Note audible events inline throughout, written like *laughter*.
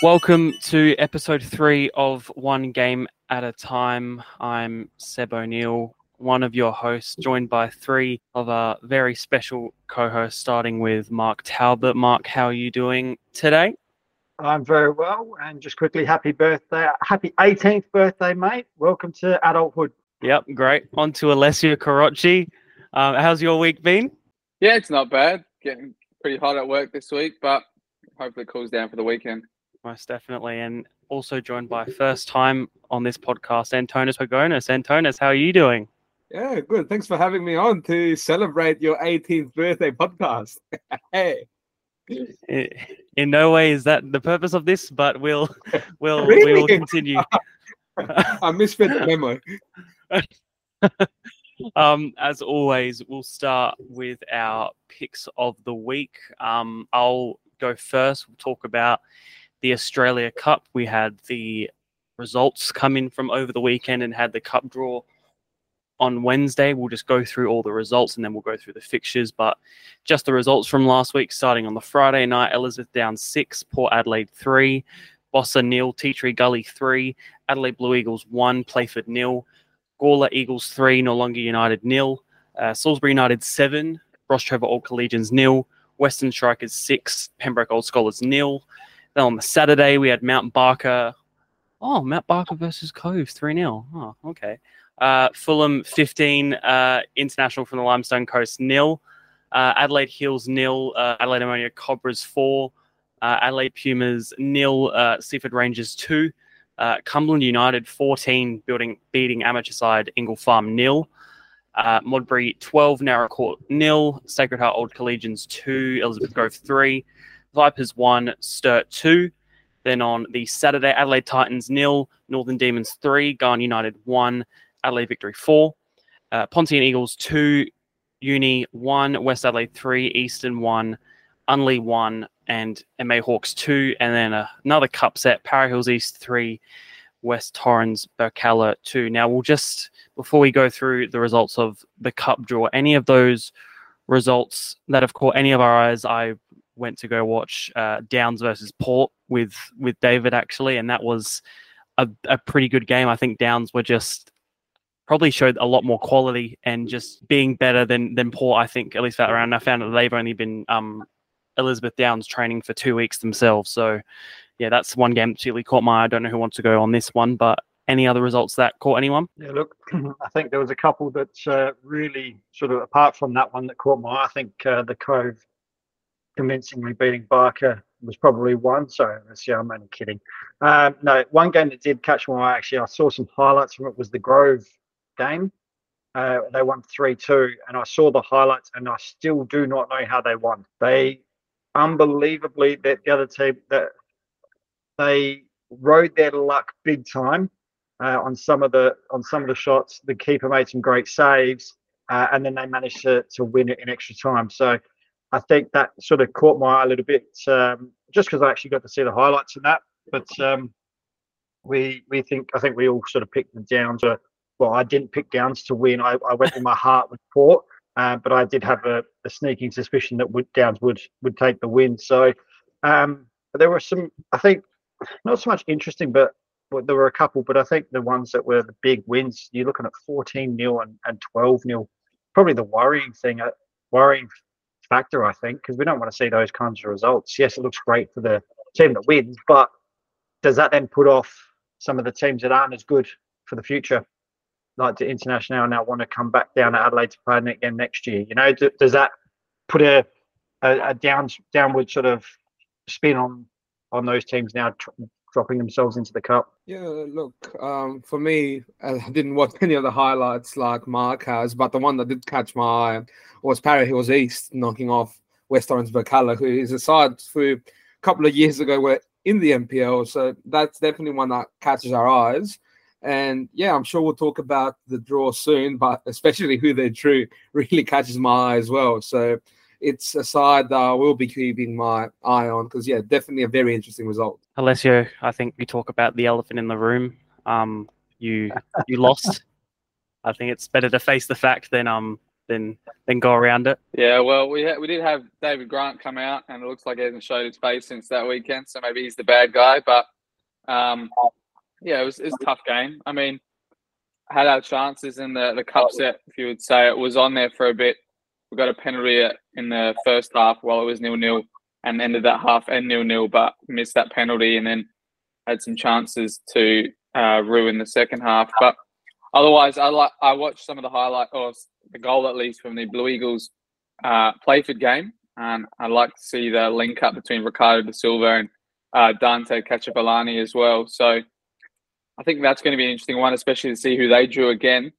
Welcome to episode three of One Game at a Time. I'm Seb O'Neill, one of your hosts, joined by three of our very special co hosts, starting with Marc Talbot. Marc, how are you doing today? I'm very well, and just quickly, happy birthday, happy 18th birthday, mate. Welcome to adulthood. Yep, great. On to Alessio Carrocci. Um, how's your week been? Yeah, it's not bad. Getting pretty hot at work this week, but hopefully it cools down for the weekend. Most definitely. And also joined by first time on this podcast, Antonis Pagonis. Antonis, how are you doing? Yeah, good. Thanks for having me on to celebrate your 18th birthday podcast. *laughs* hey. In no way is that the purpose of this, but we'll *laughs* we'll really? we will continue. *laughs* I misread the memo. um, as always, we'll start with our picks of the week. Um, I'll go first. We'll talk about the Australia Cup. We had the results come in from over the weekend and had the cup draw on Wednesday. We'll just go through all the results and then we'll go through the fixtures. But just the results from last week, starting on the Friday night Elizabeth down six, Port Adelaide three, Bossa nil, Tea Tree Gully three, Adelaide Blue Eagles one, Playford nil, Gawler Eagles three, Noarlunga United nil, uh, Salisbury United seven, Rostrevor Old Collegians nil, Western Strikers six, Pembroke Old Scholars nil, then on the Saturday, we had Mount Barker. Oh, Mount Barker versus Cove, 3 0. Oh, okay. Uh, Fulham 15, uh, International from the Limestone Coast nil. Uh, Adelaide Hills nil. Uh, Adelaide Ammonia Cobras 4. Uh, Adelaide Pumas nil. Uh, Seaford Rangers 2. Cumberland United 14, building, beating amateur side Ingle Farm nil. Uh, Modbury 12, Naracoorte nil. Sacred Heart Old Collegians 2. Elizabeth Grove 3. Vipers 1, Sturt 2. Then on the Saturday, Adelaide Titans nil, Northern Demons 3, Garn United 1, Adelaide Victory 4. Uh, Pontian Eagles 2, Uni 1, West Adelaide 3, Eastern 1, Unley 1, and MA Hawks 2. And then uh, another cup set, Para Hills East 3, West Torrens Birkalla 2. Now, we'll just, before we go through the results of the cup draw, any of those results that have caught any of our eyes, I went to go watch uh, Downs versus Port with with David actually, and that was a, a pretty good game. I think Downs were just probably showed a lot more quality and just being better than than Port. I think at least that round. I found that they've only been um, Elizabeth Downs training for two weeks themselves. So yeah, that's one game that really caught my eye. I don't know who wants to go on this one, but any other results that caught anyone? Yeah, look, *clears throat* I think there was a couple that uh, really sort of apart from that one that caught my eye. I think uh, the Cove convincingly beating Barker was probably one. So yeah, I'm only kidding. Um, no, one game that did catch my eye actually, I saw some highlights from it was the Grove game. Uh, they won three two, and I saw the highlights, and I still do not know how they won. They unbelievably that the other team that they rode their luck big time uh, on some of the on some of the shots. The keeper made some great saves, uh, and then they managed to to win it in extra time. So I think that sort of caught my eye a little bit, um, just because I actually got to see the highlights of that. But um, we we think I think we all sort of picked the Downs. Well, I didn't pick Downs to win. I, I went with my heart with Port, uh, but I did have a, a, sneaking suspicion that would, Downs would would take the win. So um, there were some, I think, not so much interesting, but there were a couple. But I think the ones that were the big wins, you're looking at 14 nil and, and 12 nil. Probably the worrying thing, uh, worrying factor, I think, because we don't want to see those kinds of results. Yes, it looks great for the team that wins, but does that then put off some of the teams that aren't as good for the future? Like the international now want to come back down to Adelaide to play again next year. You know, does that put a, a, a down downward sort of spin on on those teams now dropping themselves into the cup. Yeah, look, um, for me, I *laughs* didn't watch any of the highlights like Marc has, but the one that did catch my eye was Para Hills East knocking off West Torrens Birkalla, who is a side who a couple of years ago were in the NPL. So that's definitely one that catches our eyes. And yeah, I'm sure we'll talk about the draw soon, but especially who they drew *laughs* really catches my eye as well. So it's a side that I will be keeping my eye on because, yeah, definitely a very interesting result. Alessio, I think you talk about the elephant in the room. Um, you you lost. *laughs* I think it's better to face the fact than um than than go around it. Yeah, well, we ha- we did have David Grant come out, and it looks like he hasn't showed his face since that weekend. So maybe he's the bad guy. But um, yeah, it was, it was a tough game. I mean, had our chances in the the cup set. If you would say it was on there for a bit. We got a penalty in the first half while it was nil nil, and ended that half and nil nil, but missed that penalty, and then had some chances to uh, ruin the second half. But otherwise, I like I watched some of the highlight or the goal at least from the Blue Eagles uh, Playford game, and I like to see the link up between Ricardo da Silva and uh, Dante Caciopolani as well. So I think that's going to be an interesting one, especially to see who they drew again,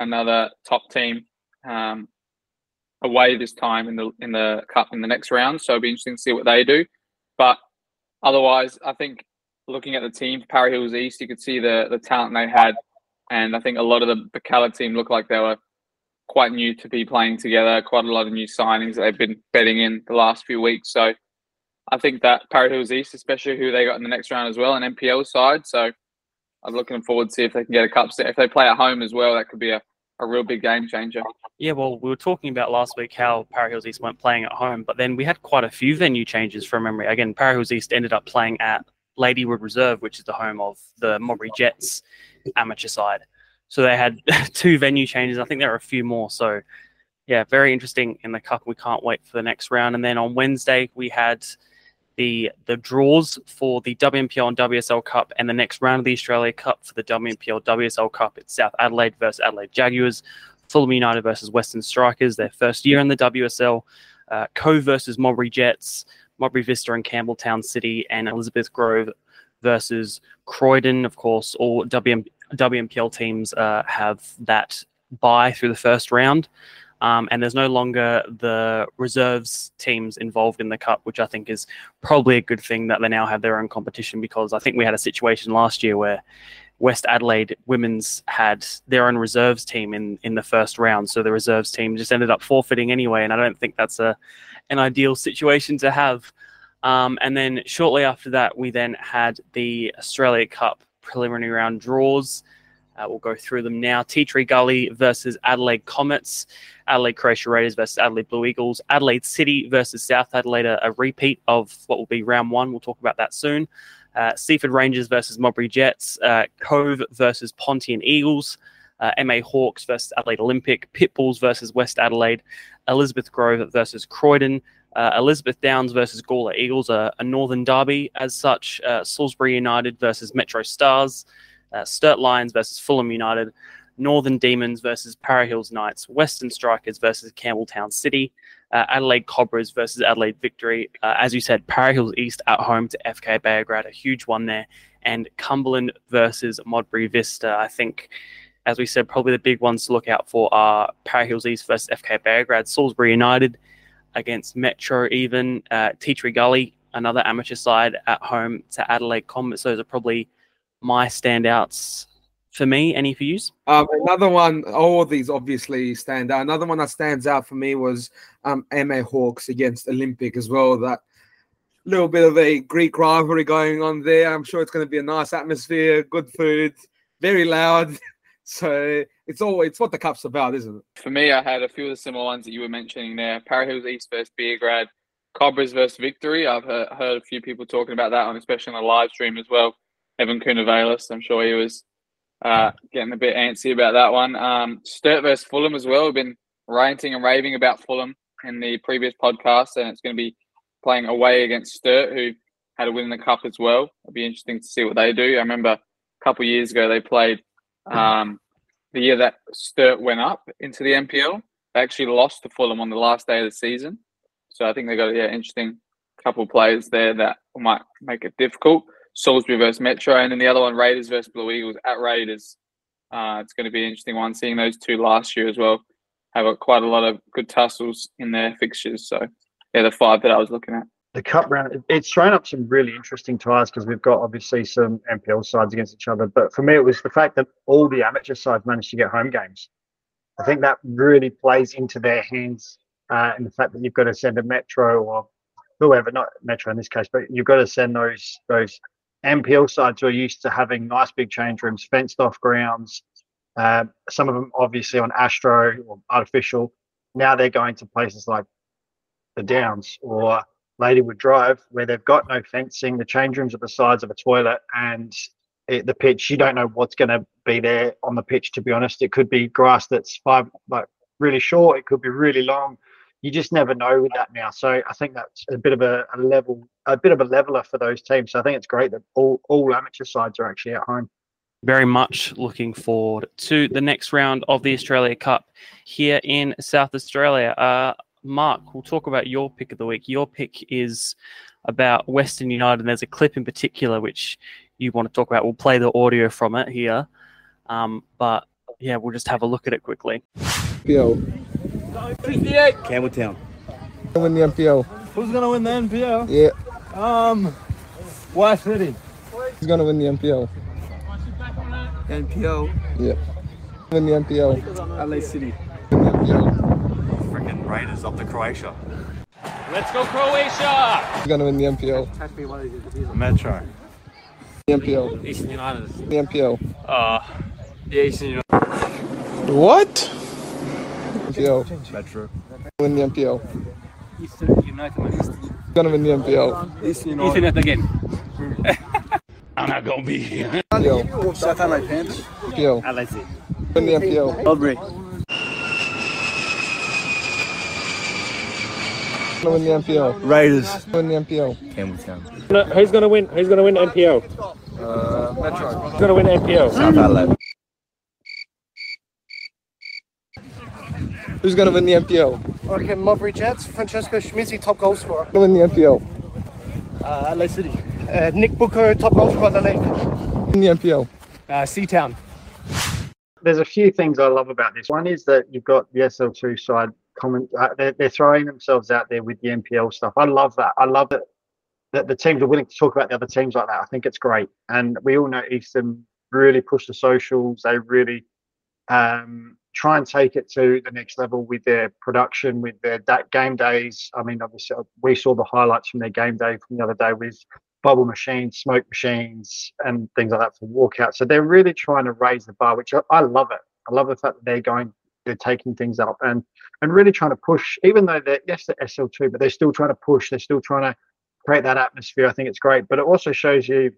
another top team um, away this time in the in the cup in the next round. So it'll be interesting to see what they do. But otherwise, I think looking at the team, Para Hills East, you could see the the talent they had, and I think a lot of the Birkalla team looked like they were quite new to be playing together. Quite a lot of new signings that they've been betting in the last few weeks. So I think that Para Hills East, especially who they got in the next round as well, an NPL side. So I'm looking forward to see if they can get a cup set. If they play at home as well, that could be a, a real big game changer. Yeah, well, we were talking about last week how Para Hills East weren't playing at home, but then we had quite a few venue changes from memory. Again, Para Hills East ended up playing at Ladywood Reserve, which is the home of the Modbury Jets amateur side. So they had *laughs* two venue changes. I think there are a few more. So, yeah, very interesting in the cup. We can't wait for the next round. And then on Wednesday, we had the the draws for the WNPL and WSL Cup and the next round of the Australia Cup for the WNPL WSL Cup. It's South Adelaide versus Adelaide Jaguars, Fulham United versus Western Strikers, their first year in the WSL, uh, Cove versus Modbury Jets, Modbury Vista and Campbelltown City, and Elizabeth Grove versus Croydon. Of course, all WM, WNPL teams uh, have that bye through the first round. Um, and there's no longer the reserves teams involved in the cup, which I think is probably a good thing that they now have their own competition because I think we had a situation last year where West Adelaide women's had their own reserves team in in the first round, so the reserves team just ended up forfeiting anyway, and I don't think that's a an ideal situation to have. Um, and then shortly after that, we then had the Australia Cup preliminary round draws. Uh, we'll go through them now. Tea Tree Gully versus Adelaide Comets, Adelaide Croatia Raiders versus Adelaide Blue Eagles, Adelaide City versus South Adelaide, a, a repeat of what will be round one. We'll talk about that soon. Uh, Seaford Rangers versus Modbury Jets, uh, Cove versus Pontian Eagles, uh, MA Hawks versus Adelaide Olympic, Pitbulls versus West Adelaide, Elizabeth Grove versus Croydon, uh, Elizabeth Downs versus Gawler Eagles, a, a Northern Derby as such, uh, Salisbury United versus Metro Stars, uh, Sturt Lions versus Fulham United, Northern Demons versus Para Hills Knights, Western Strikers versus Campbelltown City, uh, Adelaide Cobras versus Adelaide Victory. Uh, as you said, Para Hills East at home to FK Beograd, a huge one there, and Cumberland versus Modbury Vista. I think, as we said, probably the big ones to look out for are Para Hills East versus FK Beograd, Salisbury United against Metro, even uh, Gully, another amateur side at home to Adelaide Comets. Those are probably my standouts for me. Any for you? Um, another one, all of these obviously stand out. Another one that stands out for me was um, MA Hawks against Olympic as well. That little bit of a Greek rivalry going on there. I'm sure it's going to be a nice atmosphere, good food, very loud. *laughs* So it's all it's what the cup's about, isn't it? For me, I had a few of the similar ones that you were mentioning there. Para Hills East versus Beograd, Cobras versus Victory. I've heard, heard a few people talking about that one, especially on the live stream as well. Evan Kunavalis, I'm sure he was uh, getting a bit antsy about that one. Um, Sturt versus Fulham as well. We've been ranting and raving about Fulham in the previous podcast, and it's going to be playing away against Sturt, who had a win in the cup as well. It'll be interesting to see what they do. I remember a couple years ago they played um, the year that Sturt went up into the NPL. They actually lost to Fulham on the last day of the season. So I think they got yeah interesting couple of players there that might make it difficult. Salisbury versus Metro, and then the other one Raiders versus Blue Eagles at Raiders. Uh, it's going to be an interesting one. Seeing those two last year as well have quite a lot of good tussles in their fixtures. So yeah, the five that I was looking at the cup round, it's thrown up some really interesting ties because we've got obviously some NPL sides against each other. But for me, it was the fact that all the amateur sides managed to get home games. I think that really plays into their hands, uh, and the fact that you've got to send a Metro or whoever, not Metro in this case, but you've got to send those those NPL sides who are used to having nice big change rooms, fenced off grounds. Uh, some of them obviously on Astro or artificial, now they're going to places like the Downs or Ladywood Drive where they've got no fencing. The change rooms are the size of a toilet, and it, the pitch you don't know what's going to be there on the pitch. To be honest, it could be grass that's five like really short. It could be really long. You just never know with that now. So I think that's a bit of a, a level, a bit of a leveler for those teams. So I think it's great that all all amateur sides are actually at home very much looking forward to the next round of the Australia Cup here in South Australia. Uh, Marc, we'll talk about your pick of the week. Your pick is about Western United, and there's a clip in particular which you want to talk about. We'll play the audio from it here, um, but yeah, we'll just have a look at it quickly. NPL. Campbelltown. Win the NPL. Who's gonna win the NPL? Yeah. Um, White City. Who's gonna win the NPL? NPL. Yeah. Win the NPL. LA City. NPL. Freaking Raiders up to Croatia. Let's go, Croatia! Who's gonna win the NPL? Metro. The NPL. Eastern United. The NPL. Uh, Yeah, Eastern United. What? NPL. Metro. Win the NPL. Eastern United. Eastern gonna win the NPL? Eastern United again. *laughs* I'm not gonna be here. NPL. South LA Panthers. NPL. LA City. Win the NPL. Albury. Gonna win the NPL. Raiders. Win the NPL. Campbelltown. Who's going to win? Who's going to win the NPL? Uh, Metro. Who's going to win the NPL? South Adelaide. Who's gonna win the NPL? Okay, Modbury Jets, Francesco Schmizzi, top goal scorer. Gonna win the NPL. Uh, LA City. Uh, Nick Booker, top goal scorer, LA. In the NPL. Uh, Seatown. there's a few things I love about this. One is that you've got the SL2 side comment. Uh, they're, they're throwing themselves out there with the NPL stuff. I love that. I love that that the teams are willing to talk about the other teams like that. I think it's great. And we all know Eastern really push the socials. They really um, try and take it to the next level with their production, with their that game days. I mean, obviously, we saw the highlights from their game day from the other day with bubble machines, smoke machines, and things like that for walkout. So they're really trying to raise the bar, which I, I love it. I love the fact that they're going, they're taking things up and and really trying to push. Even though they're yes, they're SL two, but they're still trying to push. They're still trying to create that atmosphere. I think it's great, but it also shows you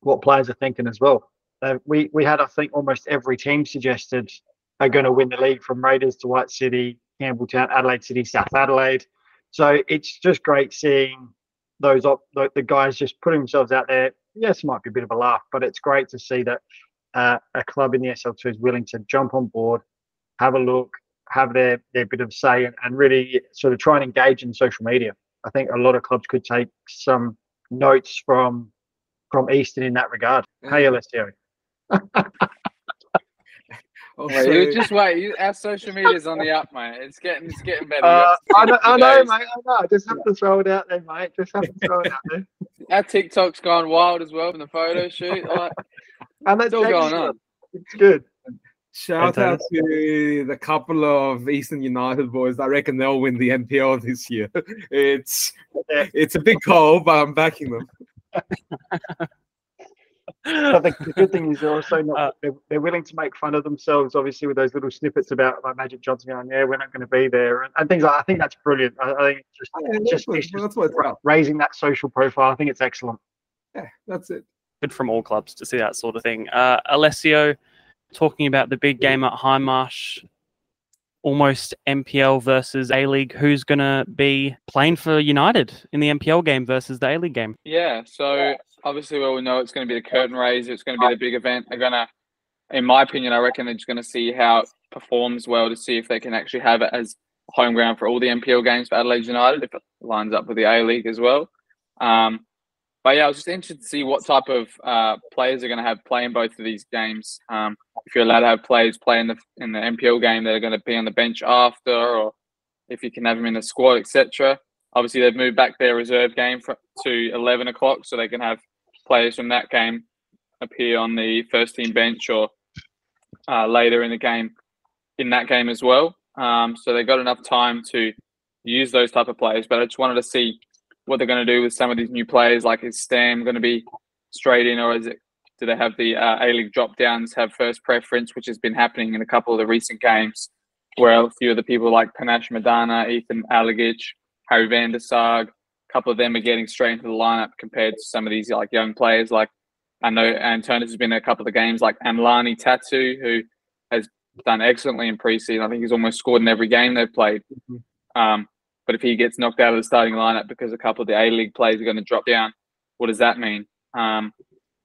what players are thinking as well. Uh, we we had I think almost every team suggested are going to win the league from Raiders to White City, Campbelltown, Adelaide City, South Adelaide. So it's just great seeing those op- the, the guys just putting themselves out there. Yes, might be a bit of a laugh, but it's great to see that uh, a club in the SL2 is willing to jump on board, have a look, have their, their bit of say, and, and really sort of try and engage in social media. I think a lot of clubs could take some notes from from Eastern in that regard. Hey, Alessio. *laughs* Also, Wait, you just wait. You, our social media's on the up, mate. It's getting it's getting better. Uh, I know, I know, mate. I know. I just have to throw it out there, mate. Just have to throw it out there. *laughs* Our TikTok's gone wild as well from the photo shoot. Like, And that's it's all going excellent. on. It's good. Shout out to the couple of Eastern United boys. I reckon they'll win the NPL this year. *laughs* It's it's a big call, but I'm backing them. *laughs* But the, the good thing is they're also not. *laughs* Uh, they're, they're willing to make fun of themselves, obviously, with those little snippets about like Magic Johnson going, "Yeah, we're not going to be there," and, and things like. I think that's brilliant. I, I think it's just, Yeah, it's just, that's, it's what, just that's ra- raising that social profile. I think it's excellent. Yeah, that's it. good from all clubs to see that sort of thing. Uh, Alessio, talking about the big game at Hindmarsh, almost NPL versus A League. Who's going to be playing for United in the NPL game versus the A League game? Yeah, so obviously, we know it's going to be the curtain raiser. It's going to be the big event. They're going to, in my opinion, I reckon they're just going to see how it performs well to see if they can actually have it as home ground for all the NPL games for Adelaide United, if it lines up with the A League as well. Um, but yeah, I was just interested to see what type of uh, players are going to have play in both of these games. Um, if you're allowed to have players play in the in the NPL game, that are going to be on the bench after, or if you can have them in the squad, etc. Obviously, they've moved back their reserve game for, to 11 o'clock, so they can have players from that game appear on the first team bench or uh, later in the game in that game as well. Um, so they got enough time to use those type of players. But I just wanted to see what they're going to do with some of these new players. Like is Stam going to be straight in, or is it? Do they have the uh, A League drop downs have first preference, which has been happening in a couple of the recent games? where a few of the people like Panashe Madanha, Ethan Alagich, Harry Van der Saag, couple of them are getting straight into the lineup compared to some of these like young players. Like I know Antonis has been in a couple of the games, like Amlani Tatu, who has done excellently in preseason. I think he's almost scored in every game they've played. Um, but if he gets knocked out of the starting lineup because a couple of the A League players are going to drop down, what does that mean? Um,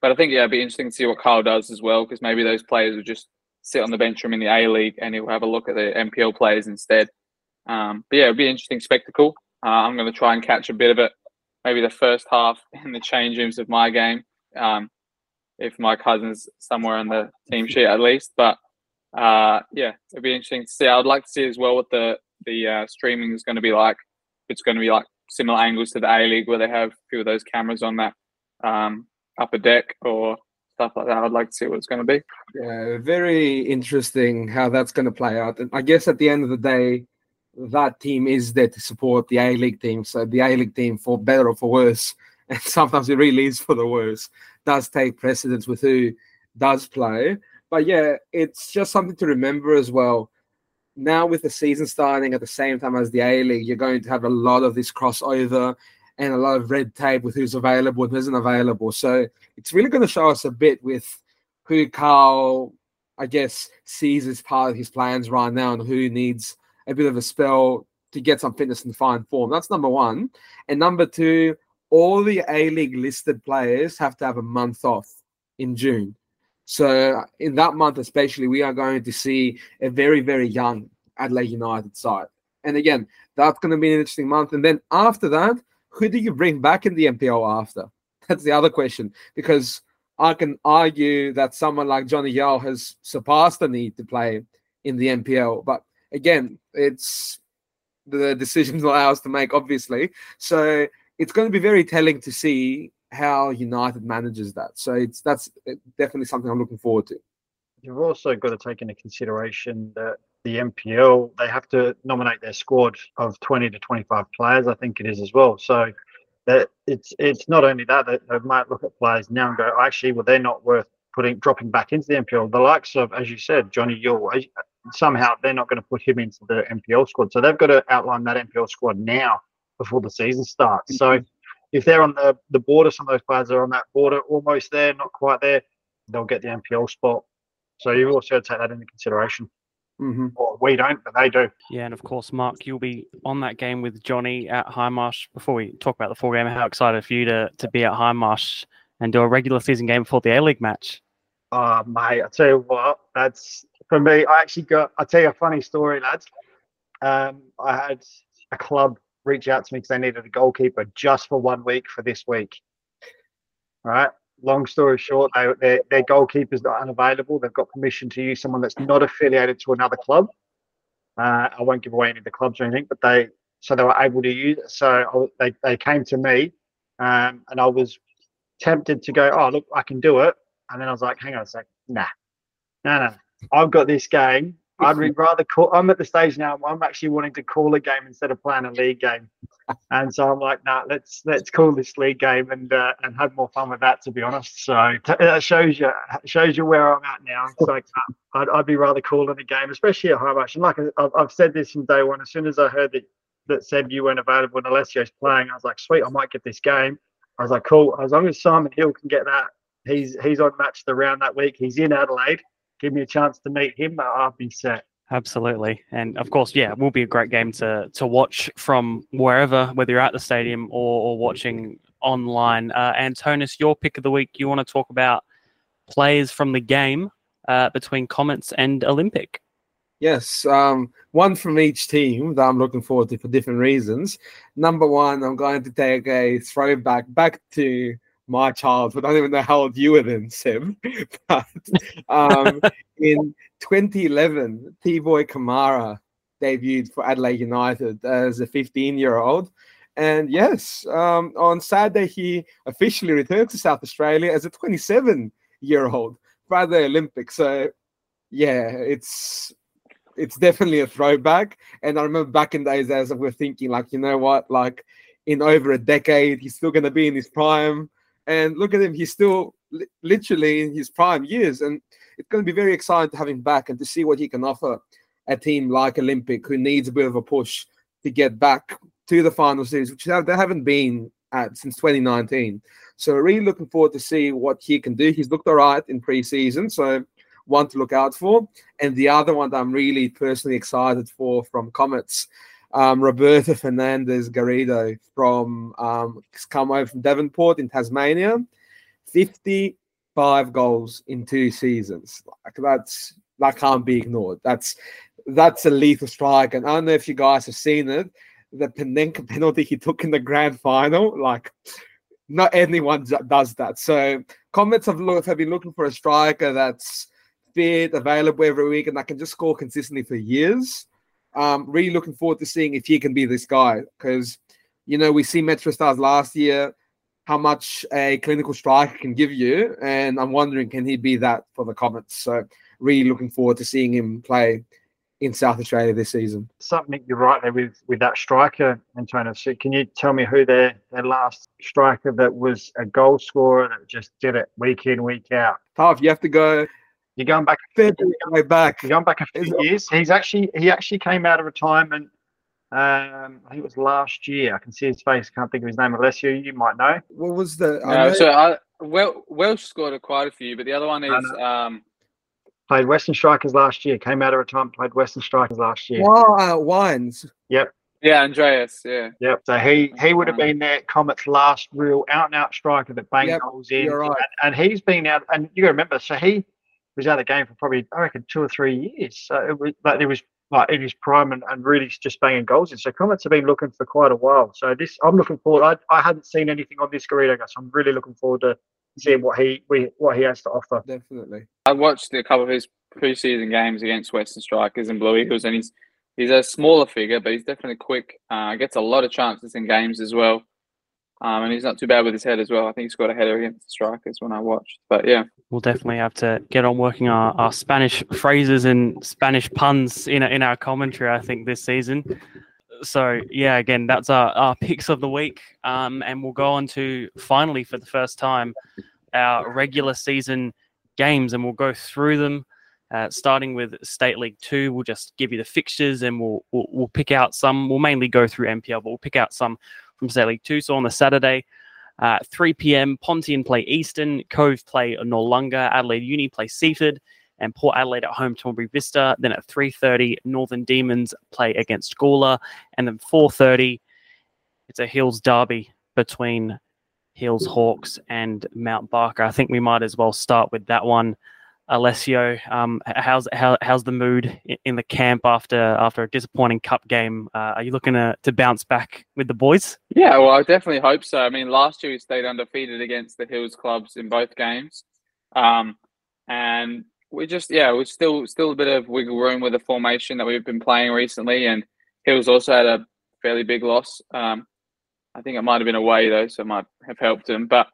but I think yeah, it'd be interesting to see what Kyle does as well, because maybe those players will just sit on the bench room in the A League and he'll have a look at the NPL players instead. Um, but yeah, it'd be an interesting spectacle. Uh, I'm going to try and catch a bit of it, maybe the first half in the change rooms of my game, um, if my cousin's somewhere on the team sheet at least. But uh, yeah, it'd be interesting to see. I'd like to see as well what the the uh, streaming is going to be like. It's going to be like similar angles to the A League where they have a few of those cameras on that um, upper deck or stuff like that. I'd like to see what it's going to be. Yeah, very interesting how that's going to play out. And I guess at the end of the day, that team is there to support the A League team. So the A League team, for better or for worse, *laughs* and sometimes it really is for the worse, does take precedence with who does play. But yeah, it's just something to remember as well. Now with the season starting at the same time as the A League, you're going to have a lot of this crossover and a lot of red tape with who's available and who isn't available. So it's really going to show us a bit with who Carl, I guess, sees as part of his plans right now and who needs a bit of a spell to get some fitness and fine form. That's number one. And number two, all the A League listed players have to have a month off in June. So in that month, especially, we are going to see a very, very young Adelaide United side. And again, that's going to be an interesting month. And then after that, who do you bring back in the NPL after? *laughs* That's the other question. Because I can argue that someone like Johnny Yull has surpassed the need to play in the NPL. But again, it's the decisions *laughs* allow us to make, obviously. So it's going to be very telling to see how United manages that. So it's that's definitely something I'm looking forward to. You've also got to take into consideration that the NPL they have to nominate their squad of 20 to 25 players. I think it is as well. So that it's it's not only that that they might look at players now and go, actually, well, they're not worth putting dropping back into the NPL. The likes of, as you said, Johnny Yull, somehow they're not going to put him into the NPL squad. So they've got to outline that NPL squad now before the season starts. So if they're on the, the border, some of those players are on that border, almost there, not quite there, they'll get the NPL spot. So you've also got to take that into consideration. Mm-hmm. Well, we don't, but they do. Yeah, and of course, Marc, you'll be on that game with Johnny at Hindmarsh. Before we talk about the full game, how excited for you to, to be at Hindmarsh and do a regular season game before the A League match? Oh, mate, I tell you what, that's for me. I actually got, I'll tell you a funny story, lads. Um, I had a club reach out to me because they needed a goalkeeper just for one week for this week. All right. Long story short, they, their, their goalkeeper's not unavailable. They've got permission to use someone that's not affiliated to another club. Uh, I won't give away any of the clubs or anything, but they so they were able to use. It. So I, they they came to me, um, and I was tempted to go. Oh, look, I can do it. And then I was like, hang on a sec, nah, no, no, I've got this game. I'd *laughs* be rather call. I'm at the stage now. I'm actually wanting to call a game instead of playing a league game, and so I'm like, nah, let's let's call this league game and uh, and have more fun with that. To be honest, so t- that shows you shows you where I'm at now. It's like I'd, I'd be rather calling a game, especially at Hindmarsh. And like I've, I've said this from day one. As soon as I heard that that said you weren't available and Alessio's playing, I was like, sweet, I might get this game. I was like, cool. As long as Simon Hill can get that, he's he's on match the round that week. He's in Adelaide give me a chance to meet him, I'll be set. Absolutely, and of course, yeah, it will be a great game to to watch from wherever, whether you're at the stadium or, or watching online. Uh, Antonis, your pick of the week. You want to talk about players from the game uh, between Comets and Olympic? Yes, um, one from each team that I'm looking forward to for different reasons. Number one, I'm going to take a throwback back to my childhood. I don't even know how old you were then, Seb. *laughs* but um, *laughs* in 2011, Teeboy Kamara debuted for Adelaide United as a 15 year old. And yes, um, on Saturday, he officially returned to South Australia as a 27 year old for the Olympics. So, yeah, it's it's definitely a throwback. And I remember back in days as we were thinking, like, you know what, like in over a decade, he's still going to be in his prime. And look at him, he's still li- literally in his prime years. And it's going to be very exciting to have him back and to see what he can offer a team like Olympic who needs a bit of a push to get back to the final series, which they haven't been at since 2019. So really looking forward to see what he can do. He's looked all right in preseason, so one to look out for. And the other one that I'm really personally excited for from Comets, um, Roberto Fernandez Garrido from um, come over from Devonport in Tasmania, 55 goals in two seasons. Like that's that can't be ignored. That's that's a lethal strike. And I don't know if you guys have seen it. The Panenka penalty he took in the grand final, like not anyone does that. So Comets have, looked, have been looking for a striker that's fit, available every week, and that can just score consistently for years. Um, really looking forward to seeing if he can be this guy because you know we see Metro Stars last year how much a clinical striker can give you, and I'm wondering can he be that for the Comets? So really looking forward to seeing him play in South Australia this season. Something you're right there with with that striker, Antonio. So can you tell me who their their last striker that was a goal scorer that just did it week in week out? Tough. You have to go. You're going back a way back. You're going back a few years. He's actually he actually came out of retirement. Um, I think it was last year. I can see his face. Can't think of his name. Alessio, you might know. What was the? No, so I, well, Welsh scored a quite a few, but the other one is um, played Western Strikers last year. Came out of retirement. Played Western Strikers last year. Wow, uh, Wines. Yep. Yeah, Andreas. Yeah. Yep. So he he would have been their Comet's last real out and out striker that banged Yep, goals in. you're right. And, and he's been out. And you got to remember. So he was out of the game for probably I reckon two or three years. So it was like it was like in his prime and, and really just banging goals in. So Comets have been looking for quite a while. So this I'm looking forward. I, I hadn't seen anything on this Garrido guy, so I'm really looking forward to seeing what he we, what he has to offer. Definitely. I watched a couple of his preseason games against Western Strikers and Blue Eagles, and he's he's a smaller figure, but he's definitely quick. Uh, gets a lot of chances in games as well, um, and he's not too bad with his head as well. I think he's got a header against the Strikers when I watched. But yeah, We'll definitely have to get on working our, our Spanish phrases and Spanish puns in in our commentary. I think this season. So yeah, again, that's our, our picks of the week, um, and we'll go on to finally for the first time our regular season games, and we'll go through them. Uh, starting with State League Two, we'll just give you the fixtures, and we'll, we'll we'll pick out some. We'll mainly go through NPL, but we'll pick out some from State League Two. So on the Saturday, uh, 3 p.m., Pontian play Eastern, Cove play Noarlunga, Adelaide Uni play Seaford, and Port Adelaide at home to Modbury Vista. Then at 3.30, Northern Demons play against Gawler. And then 4.30, it's a Hills derby between Hills Hawks and Mount Barker. I think we might as well start with that one. Alessio, um, how's how, how's the mood in the camp after after a disappointing cup game? Uh, are you looking to, to bounce back with the boys? yeah. Well, I definitely hope so. I mean, last year we stayed undefeated against the Hills clubs in both games, um, and we just yeah, we're still still a bit of wiggle room with the formation that we've been playing recently, and Hills also had a fairly big loss. Um, I think it might have been away though, so it might have helped him. But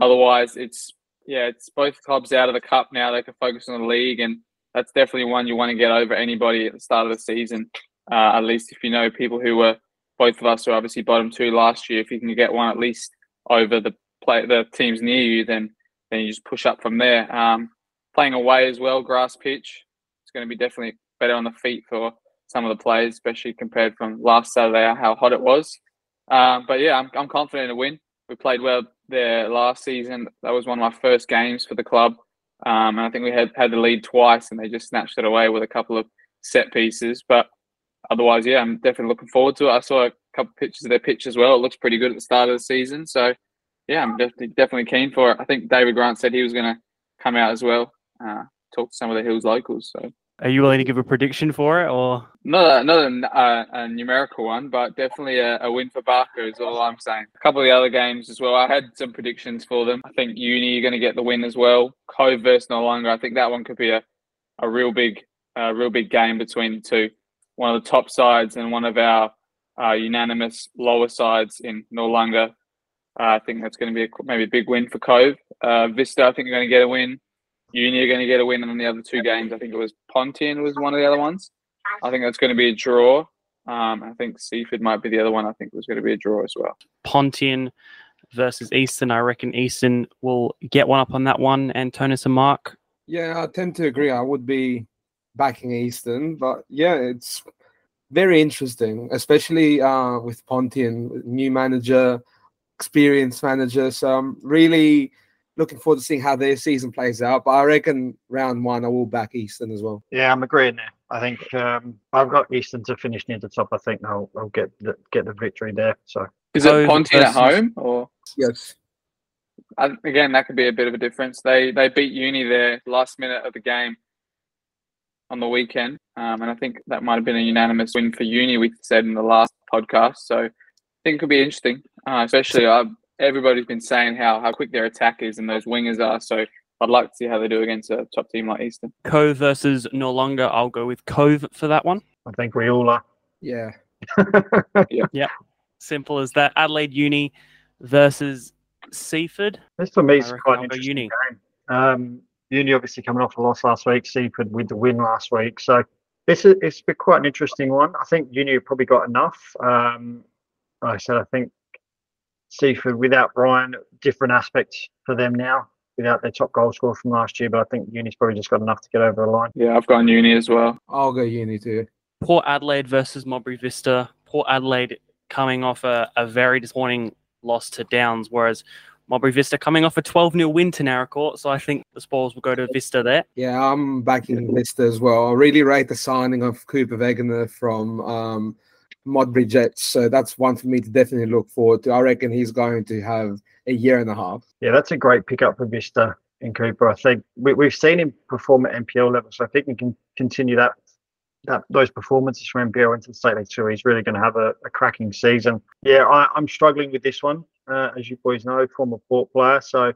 otherwise, it's yeah, it's both clubs out of the cup now. They can focus on the league, and that's definitely one you want to get over anybody at the start of the season. Uh, at least if you know people who were both of us were obviously bottom two last year. If you can get one at least over the play the teams near you, then then you just push up from there. Um, playing away as well, grass pitch. It's going to be definitely better on the feet for some of the players, especially compared from last Saturday how hot it was. Um, but yeah, I'm, I'm confident in a win. We played well there last season. That was one of my first games for the club. Um, and I think we had had the lead twice, and they just snatched it away with a couple of set pieces. But otherwise, yeah, I'm definitely looking forward to it. I saw a couple of pictures of their pitch as well. It looks pretty good at the start of the season. So yeah, I'm definitely definitely keen for it. I think David Grant said he was going to come out as well, uh, talk to some of the Hills locals. So Are you willing to give a prediction for it, or not a, not a, numerical one, but definitely a, a win for Barker is all I'm saying. A couple of the other games as well. I had some predictions for them. I think Uni are going to get the win as well. Cove versus Noarlunga. I think that one could be a, a real big a real big game between the two. One of the top sides and one of our uh, unanimous lower sides in Noarlunga. Uh, I think that's going to be a, maybe a big win for Cove. Uh, Vista, I think, are going to get a win. Uni are going to get a win on the other two games. I think it was Pontian was one of the other ones. I think that's going to be a draw. Um, I think Seaford might be the other one. I think was going to be a draw as well. Pontian versus Eastern? I reckon Eastern will get one up on that one. And Antonis and Marc. Yeah, I tend to agree. I would be backing Eastern, but yeah, it's very interesting, especially uh, with Pontian, new manager, experienced manager. So I'm really looking forward to seeing how their season plays out. But I reckon round one, I will back Eastern as well. Yeah, I'm agreeing there. I think um, I've got Eastern to finish near the top. I think I'll, I'll get the, get the victory there. So Is it Pontian at home or Yes. I, again that could be a bit of a difference. They they beat Uni there last minute of the game on the weekend, um, and I think that might have been a unanimous win for Uni. We said in the last podcast, so I think it could be interesting. Uh, especially uh, everybody's been saying how how quick their attack is and those wingers are. So I'd like to see how they do against a top team like Eastern. Cove versus Noarlunga. I'll go with Cove for that one. I think we all are. Yeah. *laughs* Simple as that. Adelaide Uni versus Seaford. This for me is quite I'll an interesting Uni. game. Um, Uni obviously coming off a loss last week, Seaford with the win last week. So this is it's been quite an interesting one. I think Uni probably got enough. Um, like I said, I think Seaford without Brian, different aspects for them now. Without their top goal scorer from last year, but I think Uni's probably just got enough to get over the line. Yeah, I've gone Uni as well. I'll go uni too. Port Adelaide versus Modbury Vista. Port Adelaide coming off a, a very disappointing loss to Downs, whereas Modbury Vista coming off a 12 0 win to Naracoorte. So I think the spoils will go to Vista there. Yeah, I'm backing Vista as well. I really rate the signing of Cooper Wegener from um, Modbury Jets. So that's one for me to definitely look forward to. I reckon he's going to have a year and a half. Yeah, that's a great pickup for Vista in Cooper. I think we, we've seen him perform at NPL level, so I think he can continue that that those performances from NPL into the State League Two. He's really going to have a, a cracking season. Yeah, I, I'm struggling with this one, uh, as you boys know, former Port player. So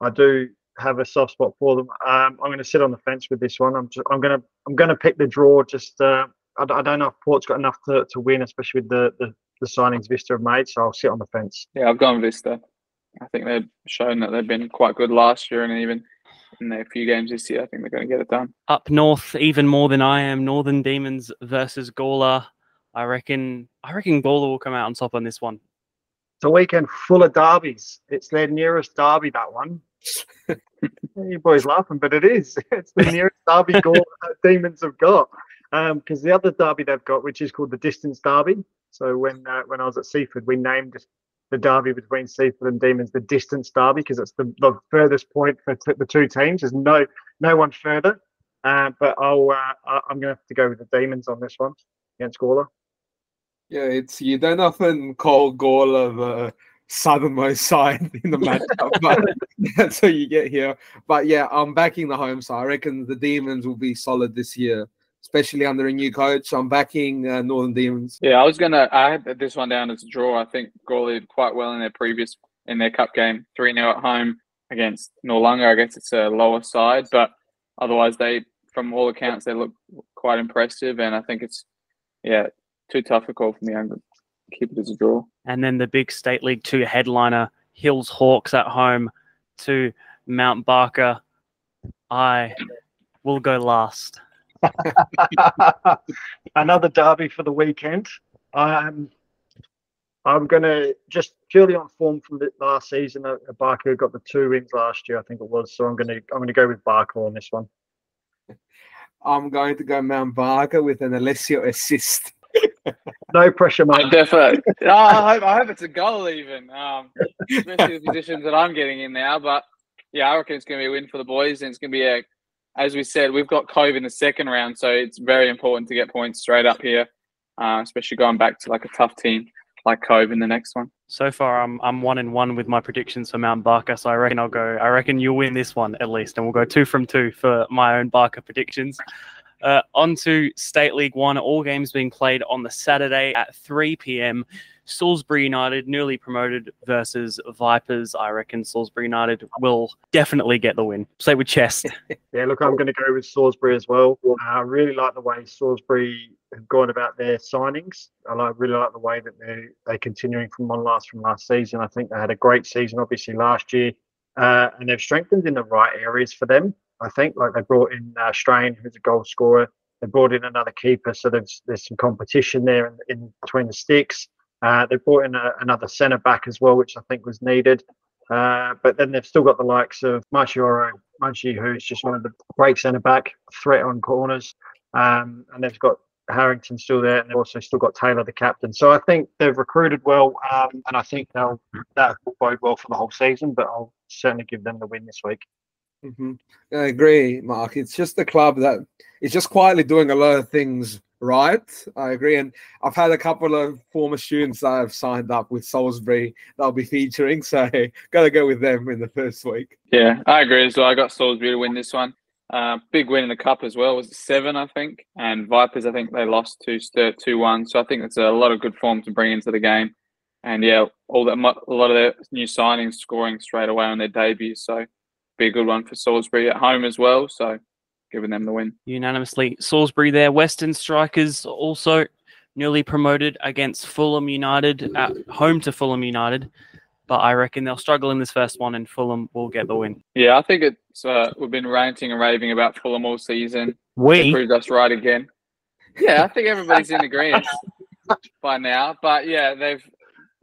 I do have a soft spot for them. Um, I'm going to sit on the fence with this one. I'm just, I'm going to I'm going to pick the draw. Just uh, I, d- I don't know if Port's got enough to, to win, especially with the, the the signings Vista have made. So I'll sit on the fence. Yeah, I've gone Vista. I think they've shown that they've been quite good last year, and even in their few games this year, I think they're going to get it done. Up north, even more than I am, Northern Demons versus Gawler. I reckon I reckon Gawler will come out on top on this one. It's a weekend full of derbies. It's their nearest derby, that one. *laughs* you boys laughing, but it is. It's the nearest derby goal that *laughs* Demons have got. Because the other derby they've got, which is called the Distance Derby. So when uh, when I was at Seaford, we named the derby between Seaford and Demons the Distance Derby because it's the, the furthest point for t- the two teams. There's no no one further. Uh, but I'll uh, I'm going to have to go with the Demons on this one against Gawler. Yeah, it's you don't often call Gawler the southernmost side in the matchup, *laughs* but *laughs* that's what you get here. But yeah, I'm backing the home side. I reckon the Demons will be solid this year, especially under a new coach. I'm backing uh, Northern Demons. Yeah, I was gonna. I had this one down as a draw. I think Gawler did quite well in their previous in their cup game, three 0 at home against Noarlunga. I guess it's a lower side, but otherwise they, from all accounts, they look quite impressive. And I think it's yeah too tough a call for me. I'm gonna keep it as a draw. And then the big State League Two headliner, Hills Hawks at home to Mount Barker. I will go last. *laughs* Another derby for the weekend. Um, I'm going to just purely on form from the last season. Uh, Barker got the two wins last year, I think it was. So I'm going to I'm going to go with Barker on this one. *laughs* I'm going to go Mount Barker with an Alessio assist. No pressure, mate. *laughs* Definitely. oh, I, hope, I hope it's a goal even. Um, especially the positions that I'm getting in now. But yeah, I reckon it's going to be a win for the boys, and it's going to be a. As we said, we've got Cove in the second round, so it's very important to get points straight up here, uh, especially going back to like a tough team like Cove in the next one. So far, I'm I'm one and one with my predictions for Mount Barker. So I reckon I'll go. I reckon you'll win this one at least, and we'll go two from two for my own Barker predictions. Uh, on to State League One. All games being played on the Saturday at 3 p.m. Salisbury United, newly promoted, versus Vipers. I reckon Salisbury United will definitely get the win. Say with chest. *laughs* Yeah, look, I'm going to go with Salisbury as well. Uh, I really like the way Salisbury have gone about their signings. I really like the way that they they're continuing from one last from last season. I think they had a great season, obviously last year, uh, and they've strengthened in the right areas for them. I think like they brought in uh, Strain, who's a goal scorer. They brought in another keeper, so there's there's some competition there in, in between the sticks. Uh, they brought in a, another centre back as well, which I think was needed. Uh, but then they've still got the likes of Machioro Munchie, who's just one of the great centre back threat on corners. Um, and they've got Harrington still there, and they've also still got Taylor, the captain. So I think they've recruited well, um, and I think they'll that will bode well for the whole season. But I'll certainly give them the win this week. Hmm I agree, Mark. It's just a club that is just quietly doing a lot of things right. I agree. And I've had a couple of former students that have signed up with Salisbury that I'll be featuring. So *laughs* got to go with them in the first week. Yeah, I agree as well. I got Salisbury to win this one. Uh, big win in the cup as well. Was it seven, I think? And Vipers, I think they lost to Sturt two one. So I think it's a lot of good form to bring into the game. And yeah, all that a lot of their new signings scoring straight away on their debut. So be a good one for Salisbury at home as well. So giving them the win. Unanimously, Salisbury there. Western Strikers also newly promoted against Fulham United at home to Fulham United. But I reckon they'll struggle in this first one, and Fulham will get the win. Yeah, I think it's uh, we've been ranting and raving about Fulham all season. They We proved us right again. Yeah, I think everybody's in agreement *laughs* by now. But yeah, they've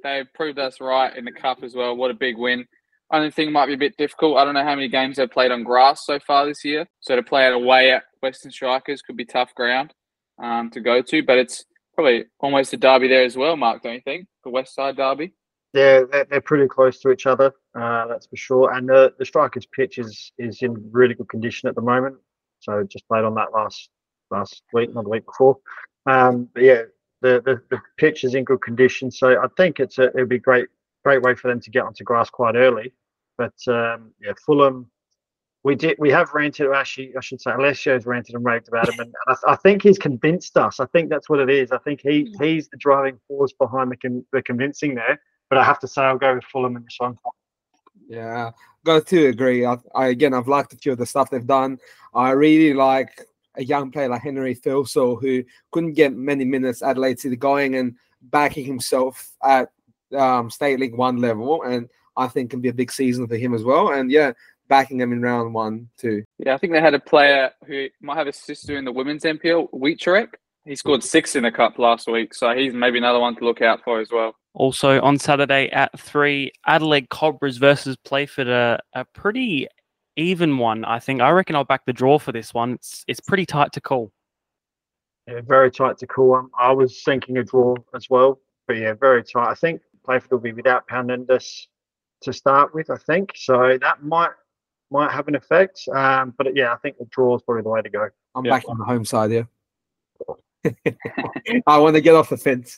they've proved us right in the cup as well. What a big win. Only thing might be a bit difficult. I don't know how many games they've played on grass so far this year. So to play it away at Western Strikers could be tough ground um, to go to. But it's probably almost a derby there as well, Mark, don't you think? The West Side derby. Yeah, they're, they're pretty close to each other, uh, that's for sure. And the, the strikers' pitch is, is in really good condition at the moment. So just played on that last last week, not the week before. Um, but yeah, the, the, the pitch is in good condition. So I think it's a it'd be great great way for them to get onto grass quite early. But um, yeah, Fulham, we did we have ranted. Actually, I should say Alessio's ranted and raved about him, and I, I think he's convinced us. I think that's what it is. I think he he's the driving force behind the con, the convincing there. But I have to say, I'll go with Fulham in this one. Yeah, got to agree. I, I again, I've liked a few of the stuff they've done. I really like a young player like Henry Filso, who couldn't get many minutes at Adelaide City going and backing himself at um, State League One level, and I think can be a big season for him as well. And yeah, backing him in round one too. Yeah, I think they had a player who might have a sister in the women's NPL, Wheatcharek. He scored six in the cup last week, so he's maybe another one to look out for as well. also on Saturday at three, Adelaide Cobras versus Playford, a, a pretty even one. I think. I reckon I'll back the draw for this one. It's it's pretty tight to call. Yeah, very tight to call. Um, I was thinking a draw as well, but yeah, very tight. I think Playford will be without Poundendus to start with. I think so. That might might have an effect. Um, but yeah, I think the draw is probably the way to go. I'm Yeah. back on the home side here. *laughs* I want to get off the fence.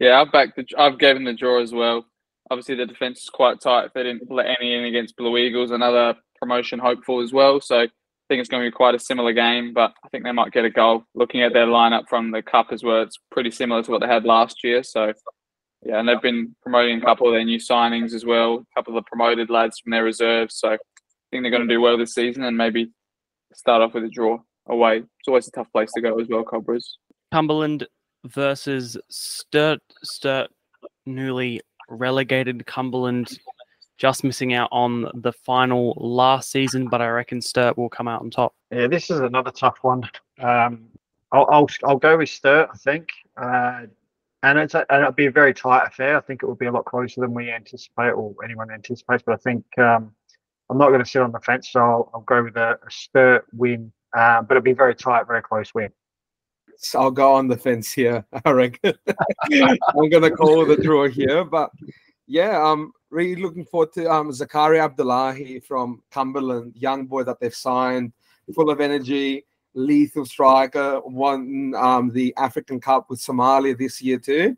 Yeah, I've backed the, I've given the draw as well. Obviously, the defense is quite tight. If they didn't let any in against Blue Eagles, another promotion hopeful as well. So I think it's going to be quite a similar game, but I think they might get a goal. Looking at their lineup from the cup as well, it's pretty similar to what they had last year. So yeah, and they've been promoting a couple of their new signings as well, a couple of the promoted lads from their reserves. So I think they're going to do well this season and maybe start off with a draw away. It's always a tough place to go as well, Cobras. Cumberland versus Sturt. Sturt, newly relegated. Cumberland just missing out on the final last season, but I reckon Sturt will come out on top. Yeah, this is another tough one. Um, I'll, I'll I'll go with Sturt. I think, uh, and it's a, and it'll be a very tight affair. I think it will be a lot closer than we anticipate or anyone anticipates. But I think um, I'm not going to sit on the fence, so I'll, I'll go with a, a Sturt win. Uh, but it'll be very tight, very close win. So I'll go on the fence here. *laughs* I reckon *laughs* I'm gonna call the draw here, but yeah, I'm really looking forward to um Zakari Abdullahi from Cumberland, young boy that they've signed, full of energy, lethal striker, won um the African Cup with Somalia this year too.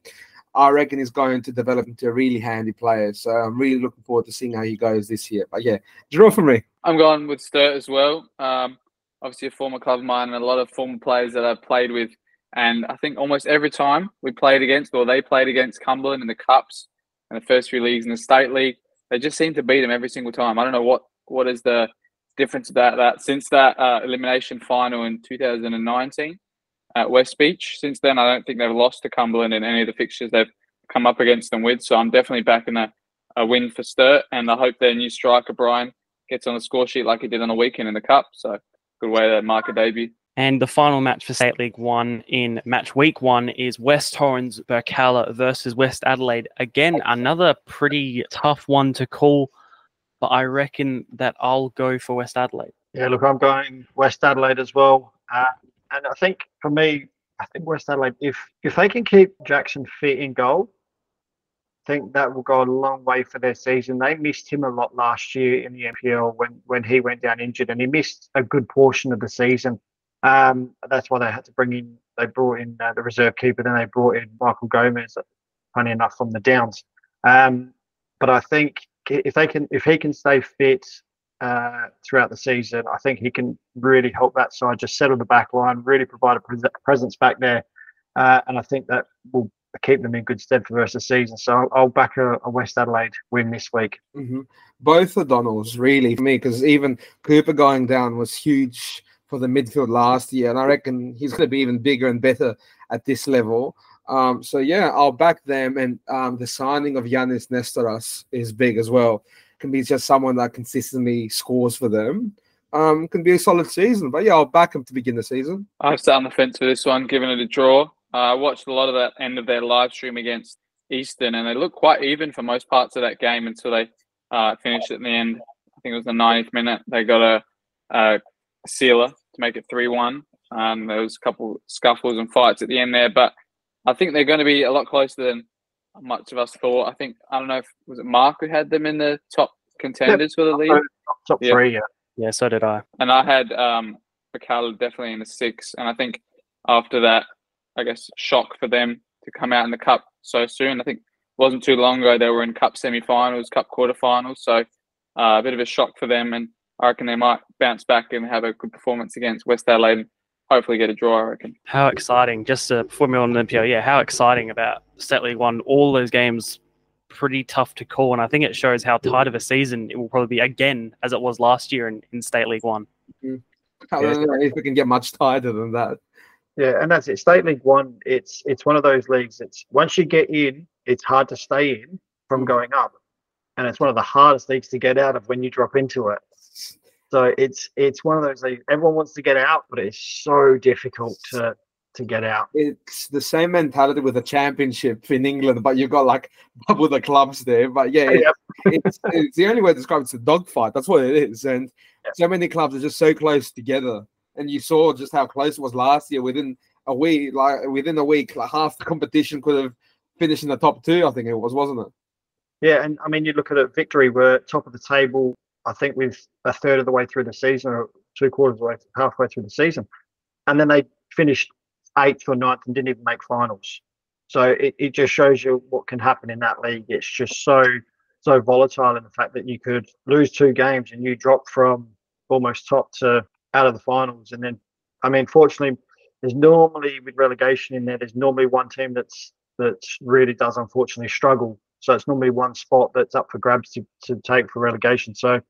I reckon he's going to develop into a really handy player. So I'm really looking forward to seeing how he goes this year. But yeah, draw for me. I'm going with Sturt as well. Um, obviously, a former club of mine and a lot of former players that I've played with. And I think almost every time we played against or they played against Cumberland in the Cups and the first few leagues in the State League, they just seem to beat them every single time. I don't know what, what is the difference about that since that uh, elimination final in 2019 at West Beach. Since then, I don't think they've lost to Cumberland in any of the fixtures they've come up against them with. So I'm definitely backing a, a win for Sturt. And I hope their new striker, Brian, gets on the score sheet like he did on the weekend in the Cup. So good way to mark a debut. And the final match for State League One in match week one is West Torrens Birkalla versus West Adelaide. Again, another pretty tough one to call, but I reckon that I'll go for West Adelaide. Yeah, look, I'm going West Adelaide as well, uh, and I think for me, I think West Adelaide, if if they can keep Jackson fit in goal, I think that will go a long way for their season. They missed him a lot last year in the NPL when when he went down injured, and he missed a good portion of the season. Um, that's why they had to bring in. They brought in uh, the reserve keeper, then they brought in Michael Gomez, funny enough, from the Downs. Um, but I think if they can, if he can stay fit uh, throughout the season, I think he can really help that side just settle the back line, really provide a pres- presence back there, uh, and I think that will keep them in good stead for the rest of the season. So I'll, back a, a West Adelaide win this week. hmm Both O'Donnells, really, for me, because even Cooper going down was huge for the midfield last year, and I reckon he's going to be even bigger and better at this level. Um, so yeah, I'll back them, and um, the signing of Yanis Nestoras is big as well. Can be just someone that consistently scores for them. Um, can be a solid season, but yeah, I'll back him to begin the season. I've sat on the fence for this one, giving it a draw. Uh, I watched a lot of that end of their live stream against Eastern, and they looked quite even for most parts of that game until they uh, finished at the end. I think it was the 90th minute. They got a, a sealer to make it 3 1. Um, there was a couple scuffles and fights at the end there, but I think they're going to be a lot closer than much of us thought. I think, I don't know if was it Mark who had them in the top contenders for the league? Top Yeah. three, yeah. Yeah, so did I. and I had um McCallum definitely in the six. And I think after that, I guess shock for them to come out in the cup so soon. I think it wasn't too long ago they were in cup semi-finals, cup quarterfinals. So uh, a bit of a shock for them, and I reckon they might bounce back and have a good performance against West Adelaide. and Hopefully get a draw. I reckon. How exciting! Just to before we on the NPL, yeah, how exciting about State League One. All those games pretty tough to call, and I think it shows how tight of a season it will probably be again as it was last year in, in State League One. Mm-hmm. I don't know if we can get much tighter than that. Yeah, and that's it. State League One, it's it's one of those leagues. It's once you get in, it's hard to stay in from mm. going up, and it's one of the hardest leagues to get out of when you drop into it. So it's it's one of those things. Everyone wants to get out, but it's so difficult to to get out. It's the same mentality with the championship in England, but you've got like *laughs* double the clubs there. But yeah, *laughs* it's, it's the only way to describe it. It's a dogfight. That's what it is. And so many clubs are just so close together. And you saw just how close it was last year. Within a week, like within a week, like half the competition could have finished in the top two. I think it was, wasn't it? Yeah, and I mean, you look at it. Victory were top of the table. I think with a third of the way through the season, or two quarters of the way, halfway through the season, and then they finished eighth or ninth and didn't even make finals. So it, it just shows you what can happen in that league. It's just so so volatile in the fact that you could lose two games and you drop from almost top to out of the finals, and then I mean, fortunately, there's normally with relegation in there, there's normally one team that's that really does unfortunately struggle. So it's normally one spot that's up for grabs to, to take for relegation. So,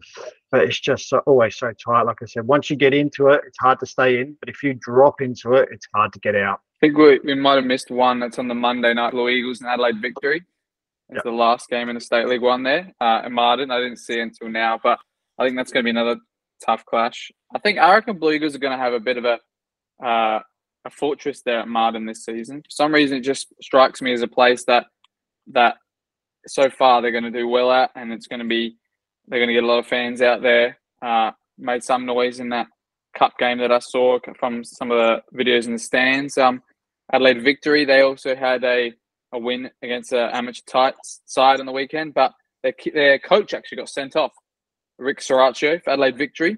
but it's just so, always so tight. Like I said, once you get into it, it's hard to stay in. But if you drop into it, it's hard to get out. I think we, we might have missed one that's on the Monday night Blue Eagles and Adelaide victory. It's the last game in the State League One there. Uh, and Martin, I didn't see until now, but I think that's going to be another tough clash. I think I reckon Blue Eagles are going to have a bit of a uh, a fortress there at Marden this season. For some reason, it just strikes me as a place that that so far they're going to do well at, and it's going to be they're going to get a lot of fans out there. Uh, made some noise in that cup game that I saw from some of the videos in the stands. Um, Adelaide victory. They also had a, a win against an amateur tight side on the weekend, but their their coach actually got sent off, Rick Soraccio for Adelaide victory.